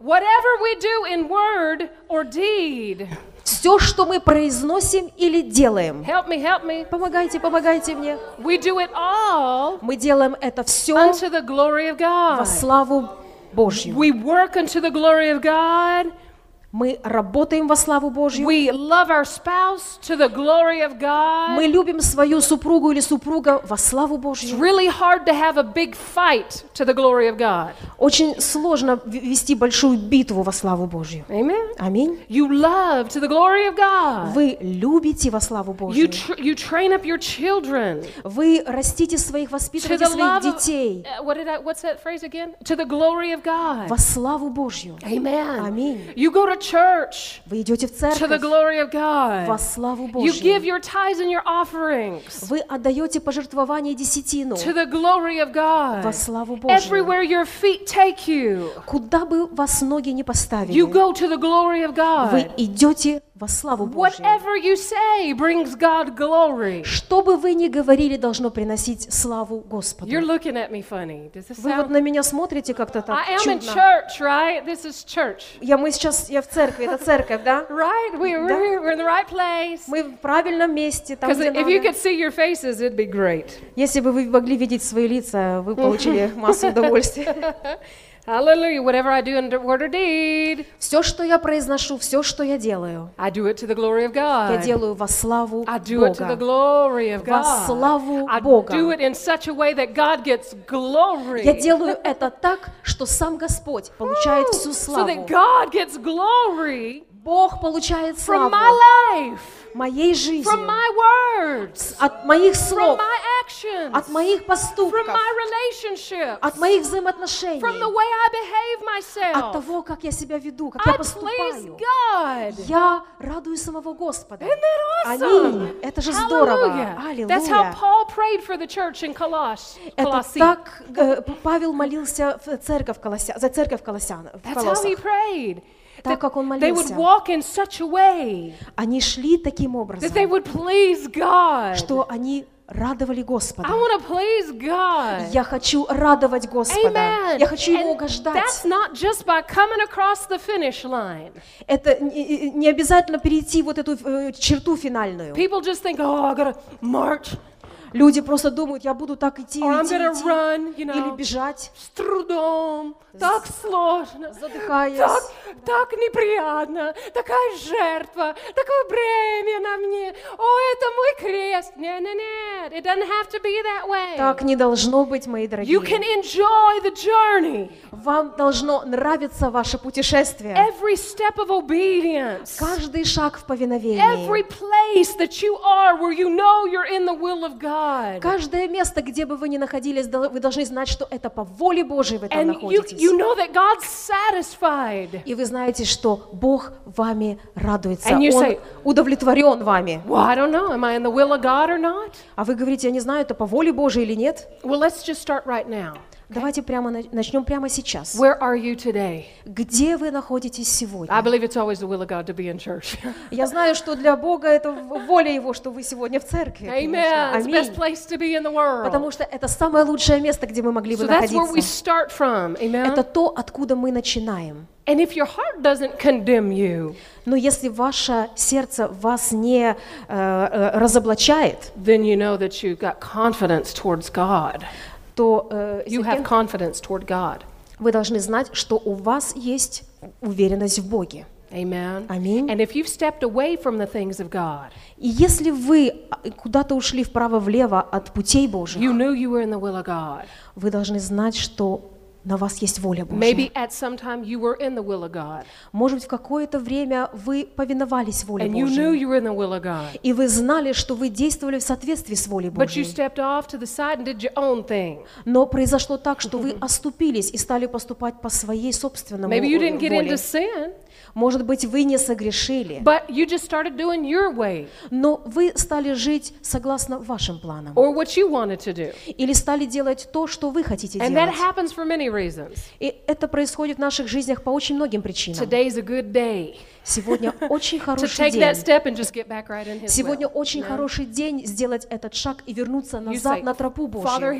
whatever we do in word or deed, Все, что мы произносим или делаем. help me, help me. Помогайте, помогайте мне. We do it all Мы делаем это все unto the glory of во God. славу Божью. We work unto the glory of God. Мы работаем во славу Божью. We love our spouse to the glory of God. Мы любим свою супругу или супруга во славу It's Божью. really hard to have a big fight to the glory of God. Очень сложно вести большую битву во славу Божью. Amen. Аминь. You love to the glory of God. Вы любите во славу You, Божью. tr- you train up your children Вы растите своих, воспитываете своих of, детей uh, what did I, what's that phrase again? To the glory of God. во славу Божью. Amen. Аминь. You go to church Вы идете в to the церковь glory of во God. славу You give Божью. your tithes and your offerings Вы отдаете пожертвование десятину to the glory of во God. славу Божью. Everywhere your feet take you, Куда бы вас ноги не поставили, you go to the glory of вы God. идете во славу Божью. Whatever you say brings God glory. Что бы вы ни говорили, должно приносить славу Господу. You're looking at me funny. Does this Вы вот на меня смотрите как-то так I am in чудно. church, right? This is church, Я, мы сейчас, я в церкви, это церковь, да? right? We, we're Да. We're in the right place. Мы в правильном месте, там, где if you надо. could see your faces, it'd be great. Если бы вы могли видеть свои лица, вы получили <laughs> массу удовольствия. <laughs> Hallelujah. Whatever I do in word or deed, Все, что я произношу, все, что я делаю, I do it to the glory of я God. делаю во славу I do it to the Бога. glory of Во God. славу I Бога. do it in such a way that God gets glory. Я делаю это так, что сам Господь получает всю so славу. that God gets glory Бог получает from славу my life, моей from жизни, my words, от моих from слов, my actions, от моих from поступков, my relationships, от моих взаимоотношений, from the way I behave от того, как я себя веду, как я I поступаю. God. Я радую самого Господа. Isn't that awesome? Аминь. Это же здорово. Hallelujah. That's how Аллилуйя. Paul prayed for the church in Coloss. Это так э, Павел молился в церковь Колося, за церковь Колоссян, That's how he prayed. Так, как он They would молился. walk in such a way Они шли таким that образом, they would please God. что они радовали Господа. I want to please God. Я хочу радовать Господа. Amen. Я хочу Его угождать. That's not just by coming across the finish line. Это не не обязательно перейти вот эту э, черту финальную. People just think, oh, I gotta march, Люди просто думают, я буду так идти, or идти, идти, run, you или know, бежать, с трудом, так сложно, задыхаясь. так, так неприятно, такая жертва, такое бремя на мне, о, это мой крест. Нет, нет, нет, it doesn't have to be that way. Так не должно быть, мои You дорогие. can enjoy the journey, Вам должно нравиться ваше путешествие. every step of obedience, Каждый шаг в повиновении. every place that you are where you know you're in the will of God. Каждое место, где бы вы ни находились, вы должны знать, что это по воле Божьей вы там And you, находитесь. you know that God's satisfied. И вы знаете, что Бог вами радуется. And you Он say- удовлетворен вами. Well, I don't know. Am I in the will of God or not? А вы говорите, я не знаю, это по воле Божьей или нет. Well, let's just start right now. Давайте прямо на- начнем прямо сейчас. Where are you today? Где вы находитесь I сегодня? believe it's always the will of God to be in church. <laughs> Я знаю, что для Бога это воля Его, что вы сегодня в церкви. конечно. Amen. It's the best Аминь. place to be in the world. Потому что это самое лучшее место, где мы могли бы So that's where we находиться. start from. Amen. Это то, откуда мы начинаем. And if your heart doesn't condemn you, Но если ваше сердце вас не э, э, разоблачает, then you know that you've got confidence towards God. То э, You have confidence toward God. вы должны знать, что у вас есть уверенность в Боге. Amen. Аминь. And if you've stepped away from the things of God, И если вы а, куда-то ушли вправо-влево от путей Божьих, you knew you were in the will of God. вы должны знать, что на вас есть воля Божья. Maybe at some time you were in the will of God, Может быть, в какое-то время вы повиновались воле and you knew Божьей. you were in the will of God. И вы знали, что вы действовали в соответствии с волей But you Божьей. stepped off to the side and did your own thing. Но произошло так, что вы <laughs> оступились и стали поступать по своей собственному Maybe you didn't get into воле. sin, Может быть, вы не согрешили, but you just started doing your way но вы стали жить согласно вашим планам. or what you wanted to do. Или стали делать то, что вы хотите And that делать. happens for many reasons. И это происходит в наших жизнях по очень многим причинам. Today's a good day. Сегодня <laughs> очень хороший день. right Сегодня will. очень хороший день сделать этот шаг и вернуться назад say, на тропу Божью.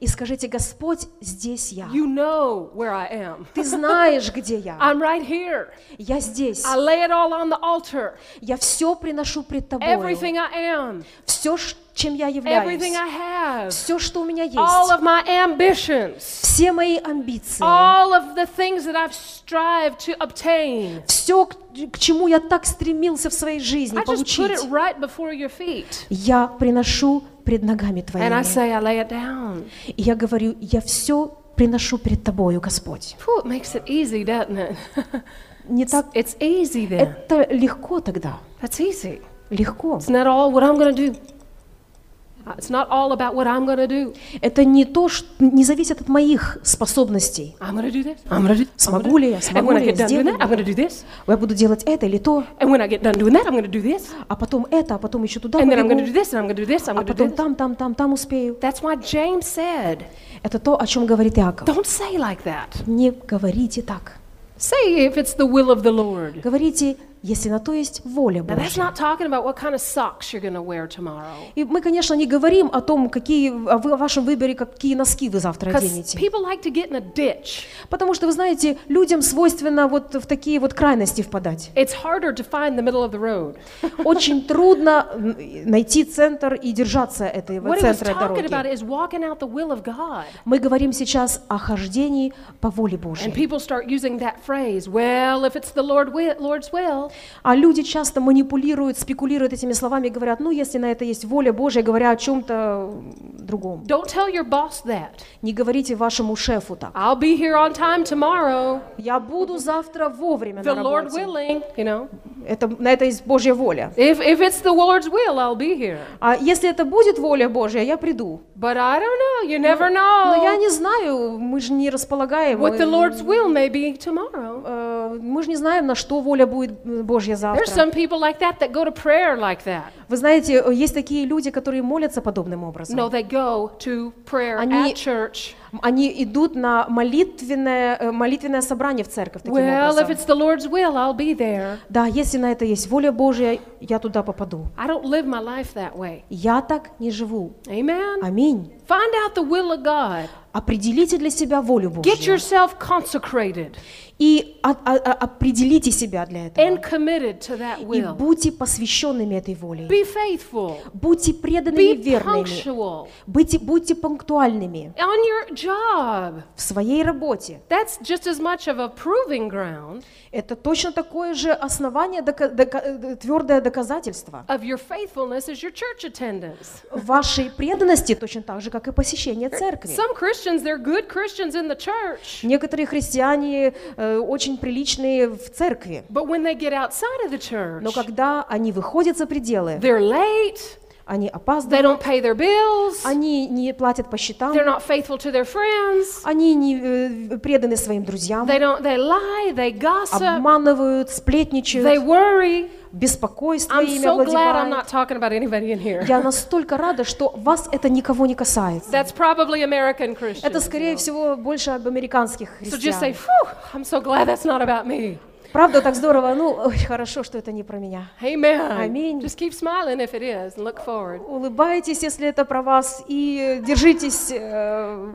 И скажите, Господь, здесь я. You know. Ты знаешь, <laughs> где я. Right. Я здесь. All. Я все приношу пред Тобой. Все, чем я являюсь. Have, Все, что у меня all есть. of my ambitions, Все мои амбиции. all of the things that I've strived to obtain. Все, к к чему я так стремился в своей жизни получить. right. Я приношу пред ногами And I Твоими. say, I. И я говорю, я все приношу пред Тобою, Господь. It makes it easy, doesn't it? <laughs> Не так... it's easy then. Это легко тогда. That's easy. Легко. It's not all what I'm to do. Uh, It's not all about what I'm to do. Это не то, что не зависит от моих способностей. I'm to do this. I'm to do. Gonna Смогу ли я, do- смогу ли я get done doing сделать? that, I'm to do this. Я буду делать это или то, And when I get done doing that, I'm to do this. а потом это, а потом еще туда And then I'm to do this, and I'm to do this, I'm а going to do потом this. там, там, там, там успею. That's why James said, Это то, о чем говорит Иаков. don't say like that. Не говорите так. Say if it's the will of the Lord. Говорите, если на то есть воля Божья. И мы, конечно, не говорим о том, какие, о, вашем выборе, какие носки вы завтра оденете. like. Потому что, вы знаете, людям свойственно вот в такие вот крайности впадать. It's harder to find the middle of the road. <laughs> Очень трудно найти центр и держаться этого What центра дороги. Мы говорим сейчас о хождении по воле Божьей. well, Lord А люди часто манипулируют, спекулируют этими словами, говорят, ну, если на это есть воля Божья, говоря о чем-то другом. don't tell your boss that. Не говорите вашему шефу так. I'll be here on time tomorrow, Я буду завтра вовремя the на Lord работе. willing, you know. Это, на это есть Божья воля. If, if it's the Lord's will, I'll be here. А если это будет воля Божья, я приду. But I don't know, you never Но я know. не знаю, мы же не располагаем. What the Lord's will may be tomorrow. Мы же не знаем, на что воля будет э, Божья There's завтра. some people like that that go to prayer like that. Вы знаете, э, есть такие люди, которые молятся подобным образом. No, they go to prayer Они- at church. Они идут на молитвенное, э, молитвенное собрание в церковь таким Well, if образом. it's the Lord's will, I'll be there. Да, если на это есть воля Божья, я туда попаду. I don't live my life that way. Я так не живу. Amen. Аминь. Find out the will of God. Определите для себя волю Get Божью. yourself consecrated И о- о- определите себя для этого. and committed to that И будьте посвященными этой воле. Be faithful. Будьте преданными, Be верными. punctual Будьте, будьте пунктуальными on your job. в своей работе. That's just as much of a proving ground Это точно такое же основание, дока- дока- твердое доказательство of your faithfulness as your church attendance. вашей преданности, точно так же, как и посещение церкви. Some Christians, they're good Christians in the church, Некоторые христиане э, очень приличные в церкви, but when they get outside of the church, но когда они выходят за пределы, they're late, они they опаздывают, don't pay their bills, они не платят по счетам, they're not faithful to their friends, они не э, преданы своим друзьям, they don't they lie, they gossip, обманывают, they сплетничают, worry. Беспокойство I'm ими so glad I'm овладевает. not talking about anybody in here. Я настолько рада, что вас это никого не касается. That's probably American Christians. Это, скорее всего, больше об американских So just say, христианах. Phew, I'm so glad that's not about me. Правда, так здорово. Ну, ой, хорошо, что это не про меня. Amen. Аминь. Just keep smiling if it is and look forward. Улыбайтесь, если это про вас, и держитесь, э,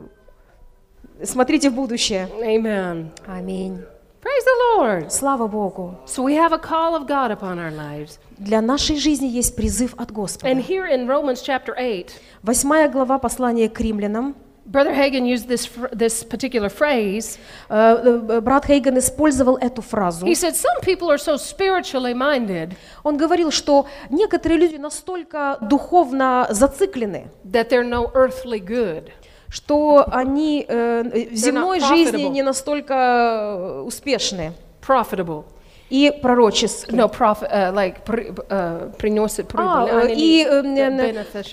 смотрите в будущее. Amen. Аминь. Praise the Lord. Слава Богу. So we have a call of God upon our lives. Для нашей жизни есть призыв от Господа. And here in Romans chapter 8, Восьмая глава послания к римлянам. Brother Hagen used this, this particular phrase. Э, э, Брат Хейган использовал эту фразу. He said, Some people are so spiritually minded Он говорил, что некоторые люди настолько духовно зациклены, that they're no earthly good. Что они э, в земной not жизни не настолько э, успешны Profitable. и пророчески. No, profit, uh, like, при- uh, приносит А, прибыль. э, и, э,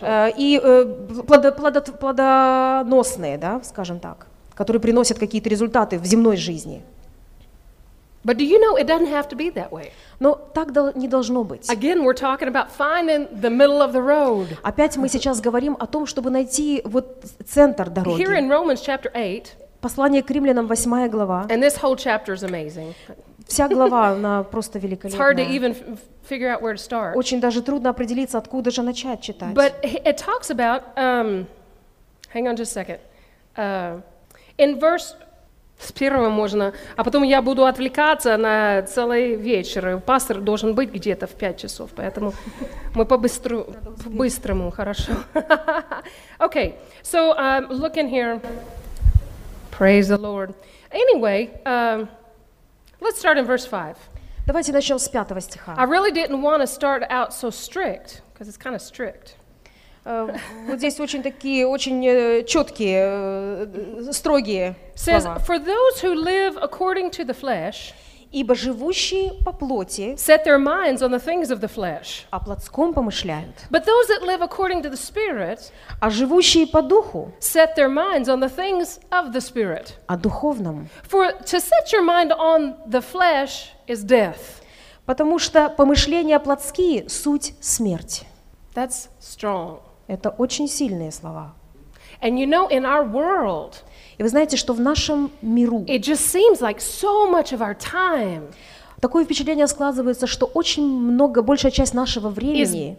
э, и э, плодо- плодо- плодоносные, да, скажем так, которые приносят какие-то результаты в земной жизни. But do you know it doesn't have to be that way? Но так не должно быть. Again, we're talking about finding the middle of the road. Опять мы сейчас говорим о том, чтобы найти вот центр Here дороги. in Romans chapter 8, Послание к римлянам, 8 глава. and this whole chapter is amazing. Вся глава, она просто It's hard to великолепная. even f- figure out where to start. Очень даже трудно определиться, откуда же начать читать. But it talks about, um, hang on just a second. Uh, in verse, с первого можно, а потом я буду отвлекаться на целый вечер. Пастор должен быть где-то в 5 часов, поэтому мы по-быстру- по-быстрому, хорошо. <laughs> okay, so um, look in here. Praise the Lord. Anyway, um, let's start in verse 5. Давайте начнем с пятого стиха. I really didn't want to start out so strict, because it's kind of strict. Э, Вот здесь очень такие, очень э, четкие, э, строгие says, слова. For those who live according to the flesh «Ибо живущие по плоти set their minds on the things of the flesh. о плотском помышляют, But those that live according to the Spirit а живущие по духу set their minds on the things of the Spirit. о духовном». For to set your mind on the flesh is death. Потому что помышления плотские – суть смерть. That's strong. Это очень сильные слова. And you know, in our world, И вы знаете, что в нашем миру it just seems like so much of our time такое впечатление складывается, что очень много, большая часть нашего времени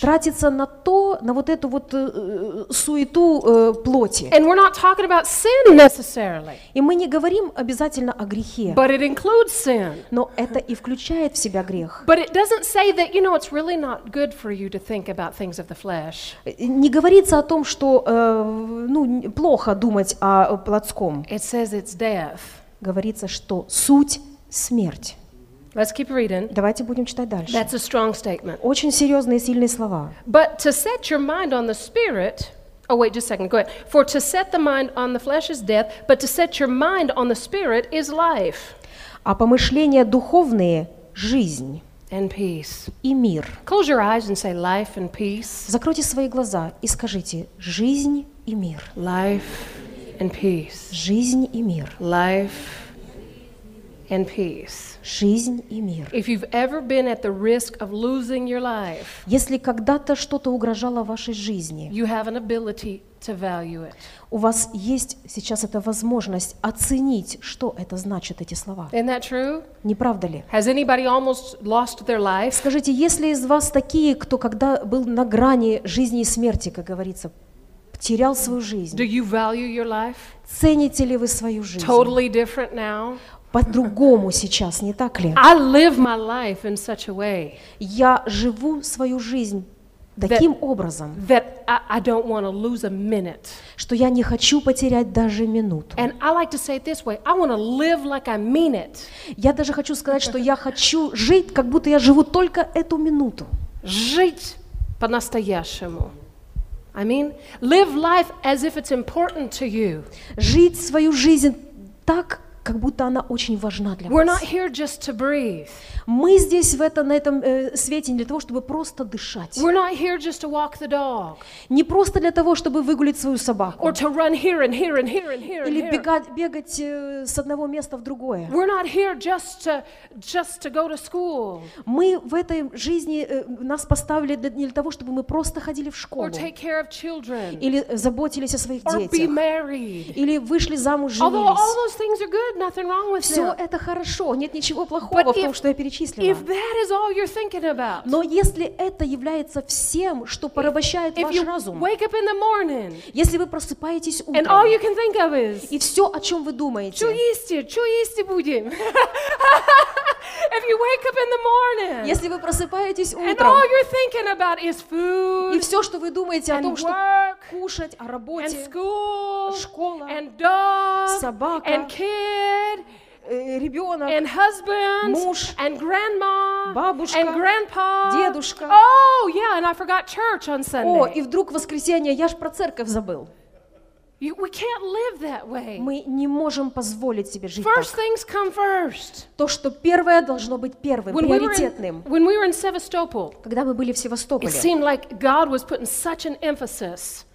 тратится на то, на вот эту вот э, э, суету э, плоти. And we're not talking about sin necessarily, И мы не говорим обязательно о грехе, but it includes sin. но это и включает в себя грех. But it doesn't say that, you know, it's really not good for you to think about things of the flesh. Э, Не говорится о том, что э, ну, плохо думать о плотском. It says it's death. Говорится, что суть – смерть. Let's keep reading. Давайте будем читать дальше. That's a strong statement. Очень серьезные и сильные слова. But to set your mind on the spirit, oh, wait, just a second, go ahead. For to set the mind on the flesh is death, but to set your mind on the spirit is life А помышления духовные – жизнь and peace. и мир. Close your eyes and say life and peace. Закройте свои глаза и скажите «жизнь и мир». Life and peace. Жизнь и мир. Life and peace. Жизнь и мир. If you've ever been at the risk of losing your life, Если когда-то что-то угрожало вашей жизни, you have an ability to value it. у вас есть сейчас эта возможность оценить, что это значит, эти слова. Isn't that true? Не правда ли? Has anybody almost lost their life? Скажите, если из вас такие, кто когда был на грани жизни и смерти, как говорится, потерял свою Do жизнь, you value your life? цените ли вы свою жизнь? Totally different now. По-другому <laughs> сейчас, не так ли? I live my life in such a way Я живу свою жизнь таким образом, that I, I don't want to lose a minute. что я не хочу потерять даже минуту. And I like to say it this way I want to live like I mean it. Я даже хочу сказать, что я хочу жить, как будто я живу только эту минуту. Жить по-настоящему. I mean, live life as if it's important to you. Жить свою жизнь так, как будто она очень важна для We're вас. not here just to breathe. Мы здесь в это, на этом э, свете не для того, чтобы просто дышать. We're not here just to walk the dog Не просто для того, чтобы выгулить свою собаку. or to run here and here and here and here and Или бегать, бегать э, с одного места в другое. We're not here just to just to go to school Мы в этой жизни, э, нас поставили для- не для того, чтобы мы просто ходили в or школу. take care of children Или заботились о своих or be детях. married. Или вышли замуж, Although all женились. those things are good, nothing wrong with Все это хорошо, нет ничего плохого But в том, if- что я перечислила. If that is all you're thinking about, Но если это является всем, что порабощает if ваш you разум, wake up in the morning если вы просыпаетесь and all утром, you can think of is и все, о чем вы Что думаете, есть, что есть будем? <laughs> If you wake up in the morning если вы просыпаетесь and утром, all you're thinking about is и food все, что вы думаете о and том, что work кушать, о and работе, school школа, and dog собака, and kid э, ребенок, and husband муж, and grandma бабушка, and grandpa. дедушка. Oh, yeah, and I forgot church on О, Sunday. и вдруг воскресенье, я ж про церковь забыл. We can't live that way. Мы не можем позволить себе жить так. First things come first. То, что первое должно быть первым, When we, were in, приоритетным. when we were in Sevastopol, Когда мы были в it Севастополе, seemed like God was putting such an emphasis э, э,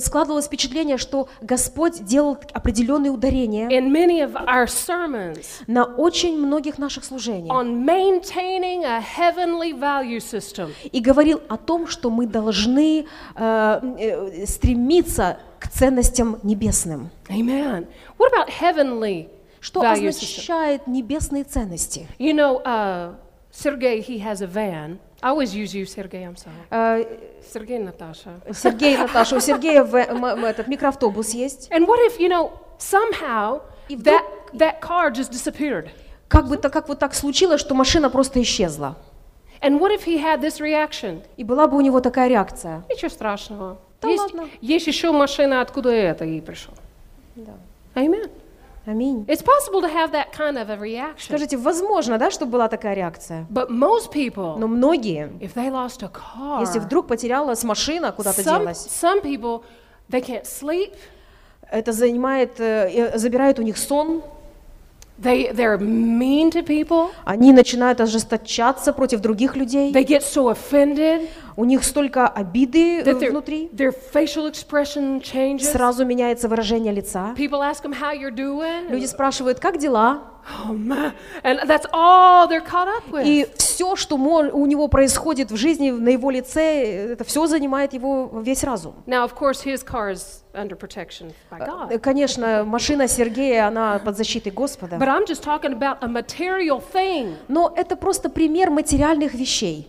складывалось впечатление, что Господь делал определенные ударения in many of our sermons на очень многих наших служениях on maintaining a heavenly value system. и говорил о том, что мы должны э, э, стремиться к ценностям небесным. Amen. What about heavenly Что value system? означает небесные ценности? You know, uh, Sergey, he has a van. I always use you, Sergey, I'm sorry. Э, Sergey Natasha. Сергей, Наташа, у Сергея в- м- м- этот микроавтобус есть. And what if, you know, somehow И вдруг- that, that car just disappeared? Как бы так, как вот так случилось, что машина просто исчезла. And what if he had this reaction? И была бы у него такая реакция. Ничего страшного. Да есть, ладно. есть еще машина, откуда это и пришел. Amen. Аминь. It's possible to have that kind of a reaction. Скажите, возможно, да, чтобы была такая реакция? But most people, Но многие, if they lost a car, если вдруг потерялась машина, куда-то some, делась, some people, they can't sleep. это занимает, э, э, забирает у них сон, They, they're mean to people. они начинают ожесточаться против других людей, They get so offended у них столько обиды э, their, внутри, their facial expression changes. сразу меняется выражение лица. People ask them how you're doing. Люди спрашивают, как дела? Oh, man. And that's all they're caught up with. И все, что у него происходит в жизни, на его лице, это все занимает его весь разум. Now, of course, his car is under protection by God. Э, Конечно, машина Сергея, она под защитой Господа. But I'm just talking about a material thing. Но это просто пример материальных вещей.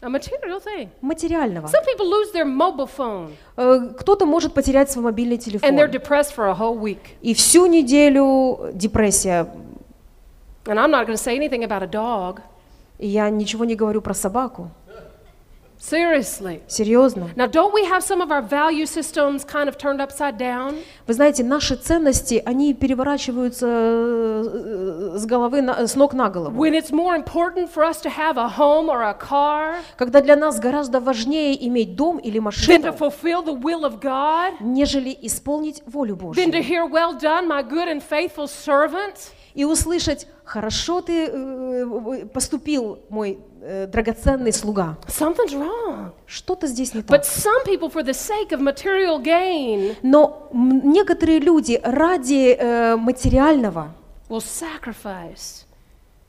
A material thing. Материального. Some people lose their mobile phone Э, Кто-то может потерять свой мобильный and they're телефон. depressed for a whole week. И всю неделю депрессия. And I'm not going to say anything about a dog. И я ничего не говорю про собаку. Seriously. Серьезно. Now, don't we have some of our value systems kind of turned upside down? Вы знаете, наши ценности, они переворачиваются э, с головы, на- с ног на голову. When it's more important for us to have a home or a car Когда для нас гораздо важнее иметь дом или than to машину, fulfill the will of God, нежели исполнить волю than to Божью. hear, well done, my good and faithful servant. И услышать, хорошо ты э, поступил, мой э, драгоценный слуга. Something's wrong. Что-то здесь не так. But some people, for the sake of material gain, Но некоторые люди ради э, материального will sacrifice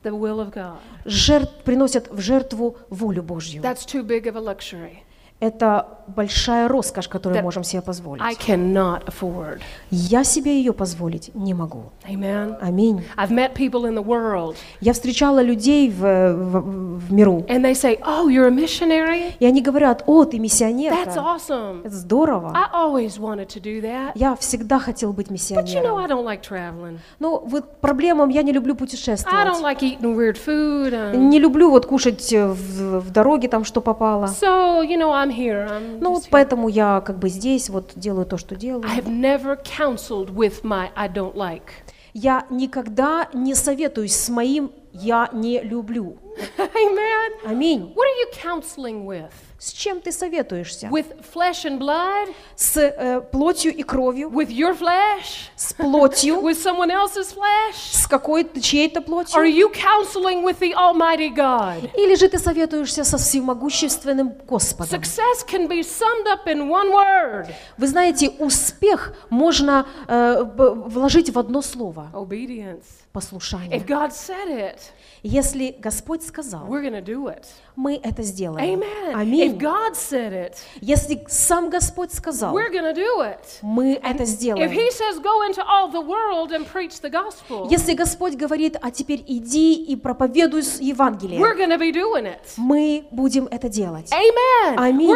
the will of God. жертв, приносят в жертву волю Божью. That's too big of a luxury. Это большая роскошь, которую That можем себе позволить. I cannot afford. Я себе ее позволить не могу. Amen. Аминь. I've met people in the world, Я встречала людей в, в- в миру, and they say, Oh, you're a missionary? и они говорят, о, ты That's миссионерка, awesome. это здорово. I always wanted to do that. Я всегда хотел быть But you know, миссионером. I don't like traveling. Но вот проблемам я не люблю I don't путешествовать. like eating weird food. um, Не люблю вот кушать э, в, в дороге там, что попало. so, you know, I'm here. I'm Ну вот here. поэтому я как бы здесь вот делаю то, что делаю. I have never counseled with my I don't like. Я никогда не советуюсь с моим «я не люблю». Amen. Аминь. What are you counseling with? С чем ты советуешься? With flesh and blood? С э, плотью и кровью? With your flesh? С плотью? <laughs> With someone else's flesh? С какой-то чьей-то Are плотью? you counseling with the Almighty God? Или же ты советуешься со всемогущественным Господом? Success can be summed up in one word Вы знаете, успех можно э, вложить в одно слово obedience. If послушание. God said it, Если Господь сказал, we're to do it. Мы это сделаем. Аминь. Если сам Господь сказал, мы это сделаем. Если Господь говорит, а теперь иди и проповедуй Евангелие, мы будем это делать. Аминь.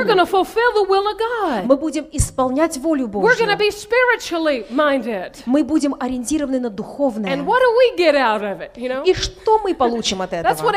Мы будем исполнять волю Божью. Мы будем ориентированы на духовное. И что мы получим от этого?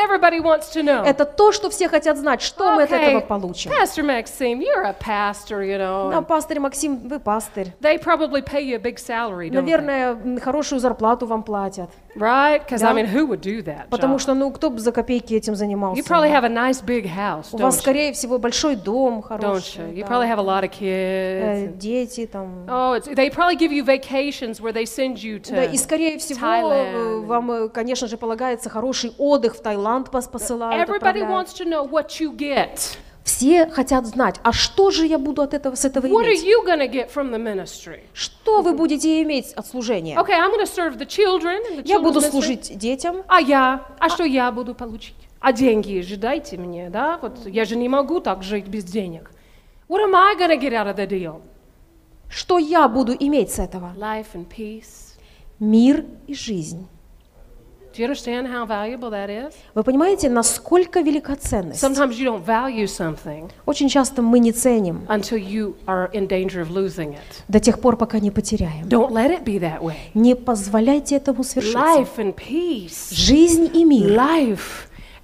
Это то, что все хотят знать, что мы от этого Okay, получим. Pastor Maxime, you're a pastor, you know. Да, and пастырь Максим, вы пастырь. They probably pay you a big salary, don't they? Наверное, м, хорошую зарплату вам платят. Right? Because I Да. mean, who would do that? Потому job? что, ну, кто бы за копейки этим You занимался? probably have a nice big house, У вас, you? скорее всего, большой дом Don't you? хороший. You да. probably have a lot of Э, kids. Дети там. Oh, it's, they probably give you vacations where they send you Да, и to. скорее всего, Thailand. э, вам, э, конечно же, полагается хороший отдых в Таиланд пос- посылают. Everybody wants to know what you get. Все хотят знать, а что же я буду от этого, с этого What are иметь? you going to get from the ministry? Что вы будете иметь от служения? Okay, I'm to serve the children. the Я буду children's ministry. служить детям, А я? А что я буду получить? А деньги же дайте мне, да? Вот я же не могу так жить без денег. What am I to get out of the deal? что я буду иметь с этого? Life and peace. Мир и жизнь. Do you understand how valuable that is? Вы понимаете, насколько велика ценность? Sometimes you don't value something Очень часто мы не ценим until you are in danger of losing it. до тех пор, пока не потеряем. Don't let it be that way. Не позволяйте этому свершиться. Life and peace. Жизнь и мир. Life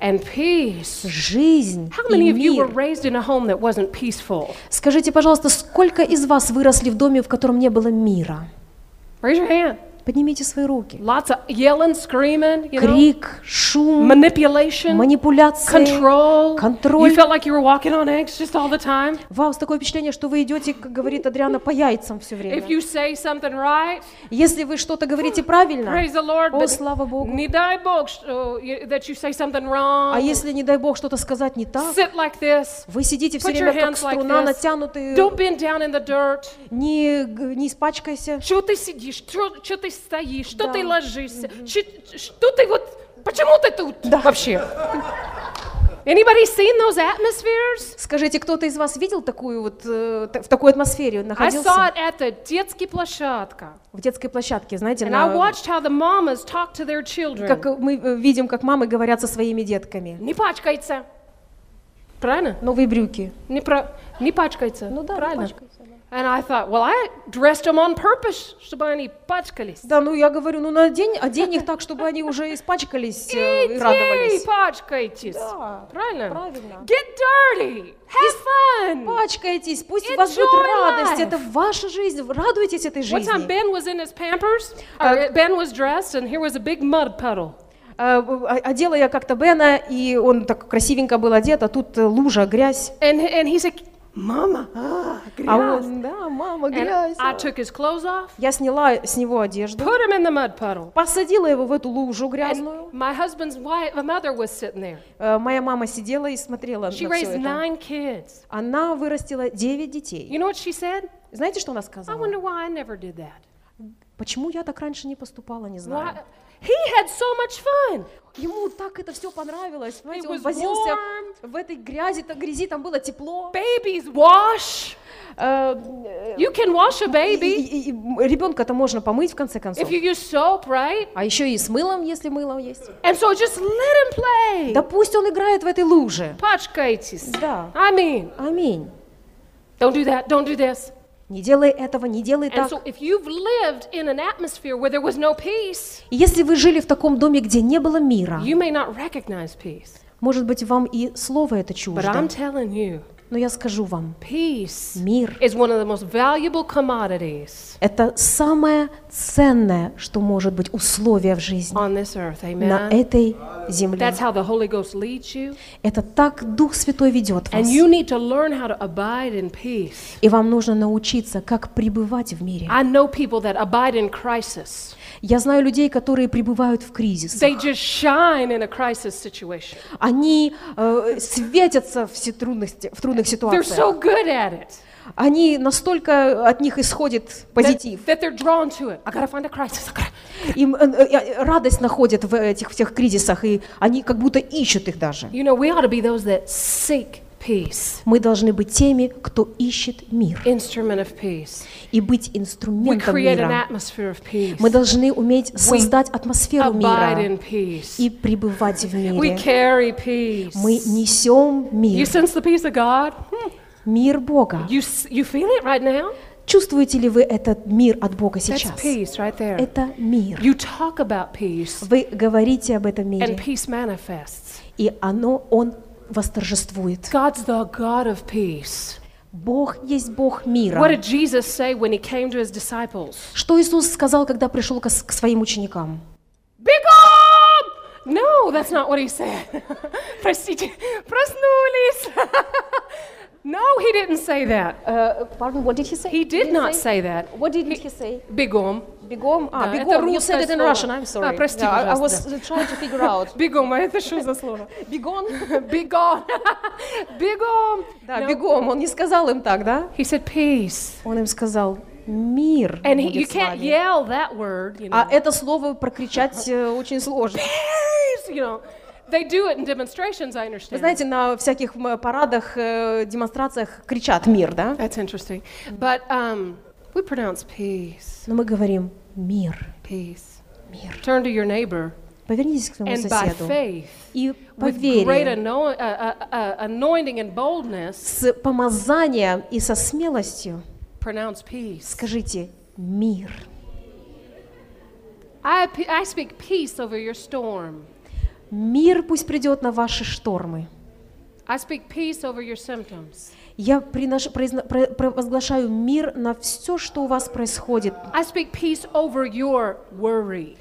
and peace. Жизнь How и many of you were мир. raised in a home that wasn't peaceful? Скажите, пожалуйста, сколько из вас выросли в доме, в котором не было мира? Raise your hand. Поднимите свои руки. Lots of yelling, screaming, you know, Крик, шум, manipulation, манипуляции, control. контроль. You felt like you were walking on eggs just all the time. Вам такое впечатление, что вы идете, как говорит Адриана, по яйцам все время. If you say something right, Если вы что-то говорите правильно, praise the Lord. о, слава Богу. не дай Бог, that you say something wrong. А если, не дай Бог, что-то сказать не так, Sit like this. вы сидите все время как like струна, this. натянутые, Don't bend down in the dirt. не, не испачкайся. Что ты сидишь? Что ты стоишь? Что Да. ты ложишься? Чи- Что ты вот... Почему ты тут вообще? Anybody seen those atmospheres? Скажите, кто-то из вас видел такую вот, э, в такой атмосфере I находился? saw it at the детской площадке. В детской площадке, знаете, And I на- watched how the mamas talk to their children. как мы э, видим, как мамы говорят со своими детками. Не пачкается. Правильно? Новые брюки. Не, про... не пачкается. Ну да, не Правильно? пачкается, да. And I thought, well, I dressed them on purpose, чтобы они пачкались. Да, ну я говорю, ну надень, одень их так, чтобы они уже испачкались э, и радовались. пачкайтесь. Да, Правильно? правильно. Get dirty. Have fun. Пачкайтесь, пусть у вас будет радость, life. это ваша жизнь, радуйтесь этой One time жизни. Ben was in his Pampers, or Ben was dressed, and here was a big mud puddle. Э, Одела я как-то Бена, и он так красивенько был одет, а тут э, лужа, грязь. And, and he's like, Mama, ah, А грязь. он, да, мама, And грязь. I took his clothes off, Я сняла с него одежду, put him in the mud puddle. посадила его в эту лужу грязную. And my husband's wife, mother was sitting there. Э, Моя мама сидела и смотрела She на все raised это. nine kids. Она вырастила 9 детей. You know what she said? Знаете, что она I сказала? wonder why I never did that. Почему я так раньше не поступала, не Why? He had so much fun. Ему так это все понравилось. Знаете, он возился warm. в этой грязи, там грязи, там было тепло. Babies wash. Э, You can wash a baby ребенка-то можно помыть в конце концов. if you use soap, right? А еще и с мылом, если мыло есть. And so just let him play. Да пусть он играет в этой луже. Пачкайтесь. Да. Mean, Аминь. don't do that, don't do this. Не делай этого, не делай так. И если вы жили в таком доме, где не было мира, может быть, вам и слово это чуждо. Но я скажу вам, peace мир is one of the most valuable commodities – это самое ценное, что может быть условие в жизни on this earth. на Amen. этой земле. That's how the Holy Ghost leads you. Это так Дух Святой ведет вас. And you need to learn how to abide in peace. И вам нужно научиться, как пребывать в мире. I know people that abide in crisis. Я знаю людей, которые пребывают в кризис. They just shine in a crisis situation. Они э, светятся в, трудности, в трудных They're ситуациях. so good at it Они настолько от них исходит позитив. that they're drawn to it. I gotta find a crisis. I gotta- Им э, э, радость находят в этих всех кризисах, и они как будто ищут их даже. You know, we ought to be those that seek Мы должны быть теми, кто ищет мир, instrument of peace. и быть We инструментом create an мира. atmosphere of peace. Мы должны уметь создать атмосферу мира и пребывать в We мире. carry peace. Мы несем You мир, sense the peace of God? Hmm. мир Бога. Чувствуете ли вы этот мир от Бога сейчас? right there. Это мир. You talk about peace, Вы говорите об этом and мире, peace manifests. и оно, он восторжествует. God's the God of peace. Бог есть Бог What мира. did Jesus say when he came to his disciples? Что Иисус сказал, когда пришел к к своим ученикам? Бегом! No, that's not what he said. Простите, проснулись. no, he didn't say that. Uh, pardon, what did he say? He did not say that. What did he say? Бегом. Бегом. А, Да, это бегом. You русское said it in. Russian. I'm sorry. А, прости, Yeah, I- was trying to figure out. <laughs> Бегом, а это что за слово? Бегон? <laughs> Бегом. <laughs> Бегом. Да, No. бегом. Он не сказал им так, да? He said peace. Он им сказал мир And he, you can't вами». yell that word, you know. А это слово прокричать э, очень сложно. Peace, you know. They do it in demonstrations, I Вы understand. знаете, на всяких парадах, э, демонстрациях кричат мир, да? That's interesting. But um, we pronounce peace, Но мы говорим мир, peace. мир. Turn to your neighbor Повернитесь к своему and by соседу faith, и по with great вере, ano- uh, uh, uh, anointing and boldness, с помазанием и со смелостью скажите мир. I, I speak peace over your storm. Мир пусть придет на ваши штормы. I speak peace over your symptoms. Я приношу- произно- про- провозглашаю мир на все, что у вас происходит. I speak peace over your worry.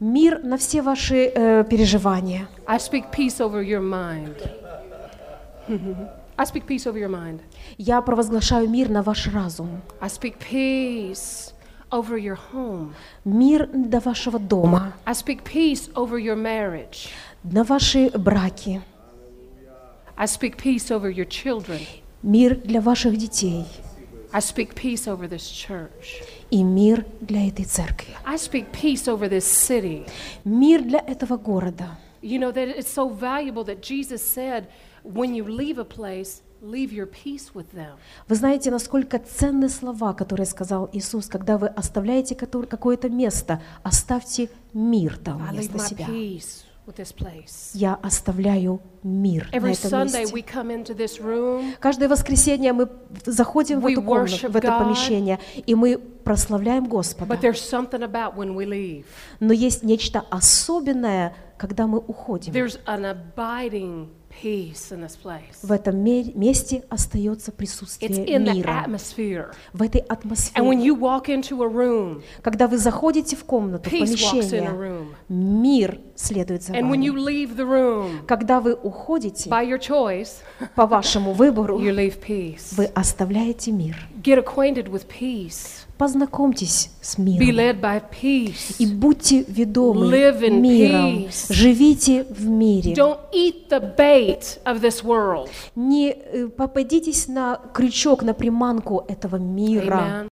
Мир на все ваши э, переживания. I speak peace over your mind. I speak peace over your mind. Я провозглашаю мир на ваш разум. I speak peace over your home. Мир до вашего дома, I speak peace over your marriage. на ваши браки. I speak peace over your children. Мир для ваших детей. I speak peace over this church. И мир для этой церкви. I speak peace over this city. Мир для этого города. You know that it's so valuable that Jesus said, when you leave a place, leave your peace with them. Вы знаете, насколько ценны слова, которые сказал Иисус, когда вы оставляете какое-то место, оставьте мир там вместо себя. peace. Я оставляю мир на Every этом Sunday месте. we come into this room Каждое воскресенье мы заходим в эту комнату, в это God. помещение, и мы прославляем Господа. But there's something about when we leave. Но есть нечто особенное, когда мы уходим. В этом ме- месте остается присутствие мира, в этой атмосфере. Когда вы заходите в комнату, в помещение, мир следует за вами. Когда вы уходите, по вашему выбору, <laughs> вы оставляете мир. Познакомьтесь с Be миром. led by peace. И будьте ведомы Live in миром. peace. Живите в мире. Don't eat the bait of this world. Не э, попадитесь на крючок, на приманку этого мира. Amen.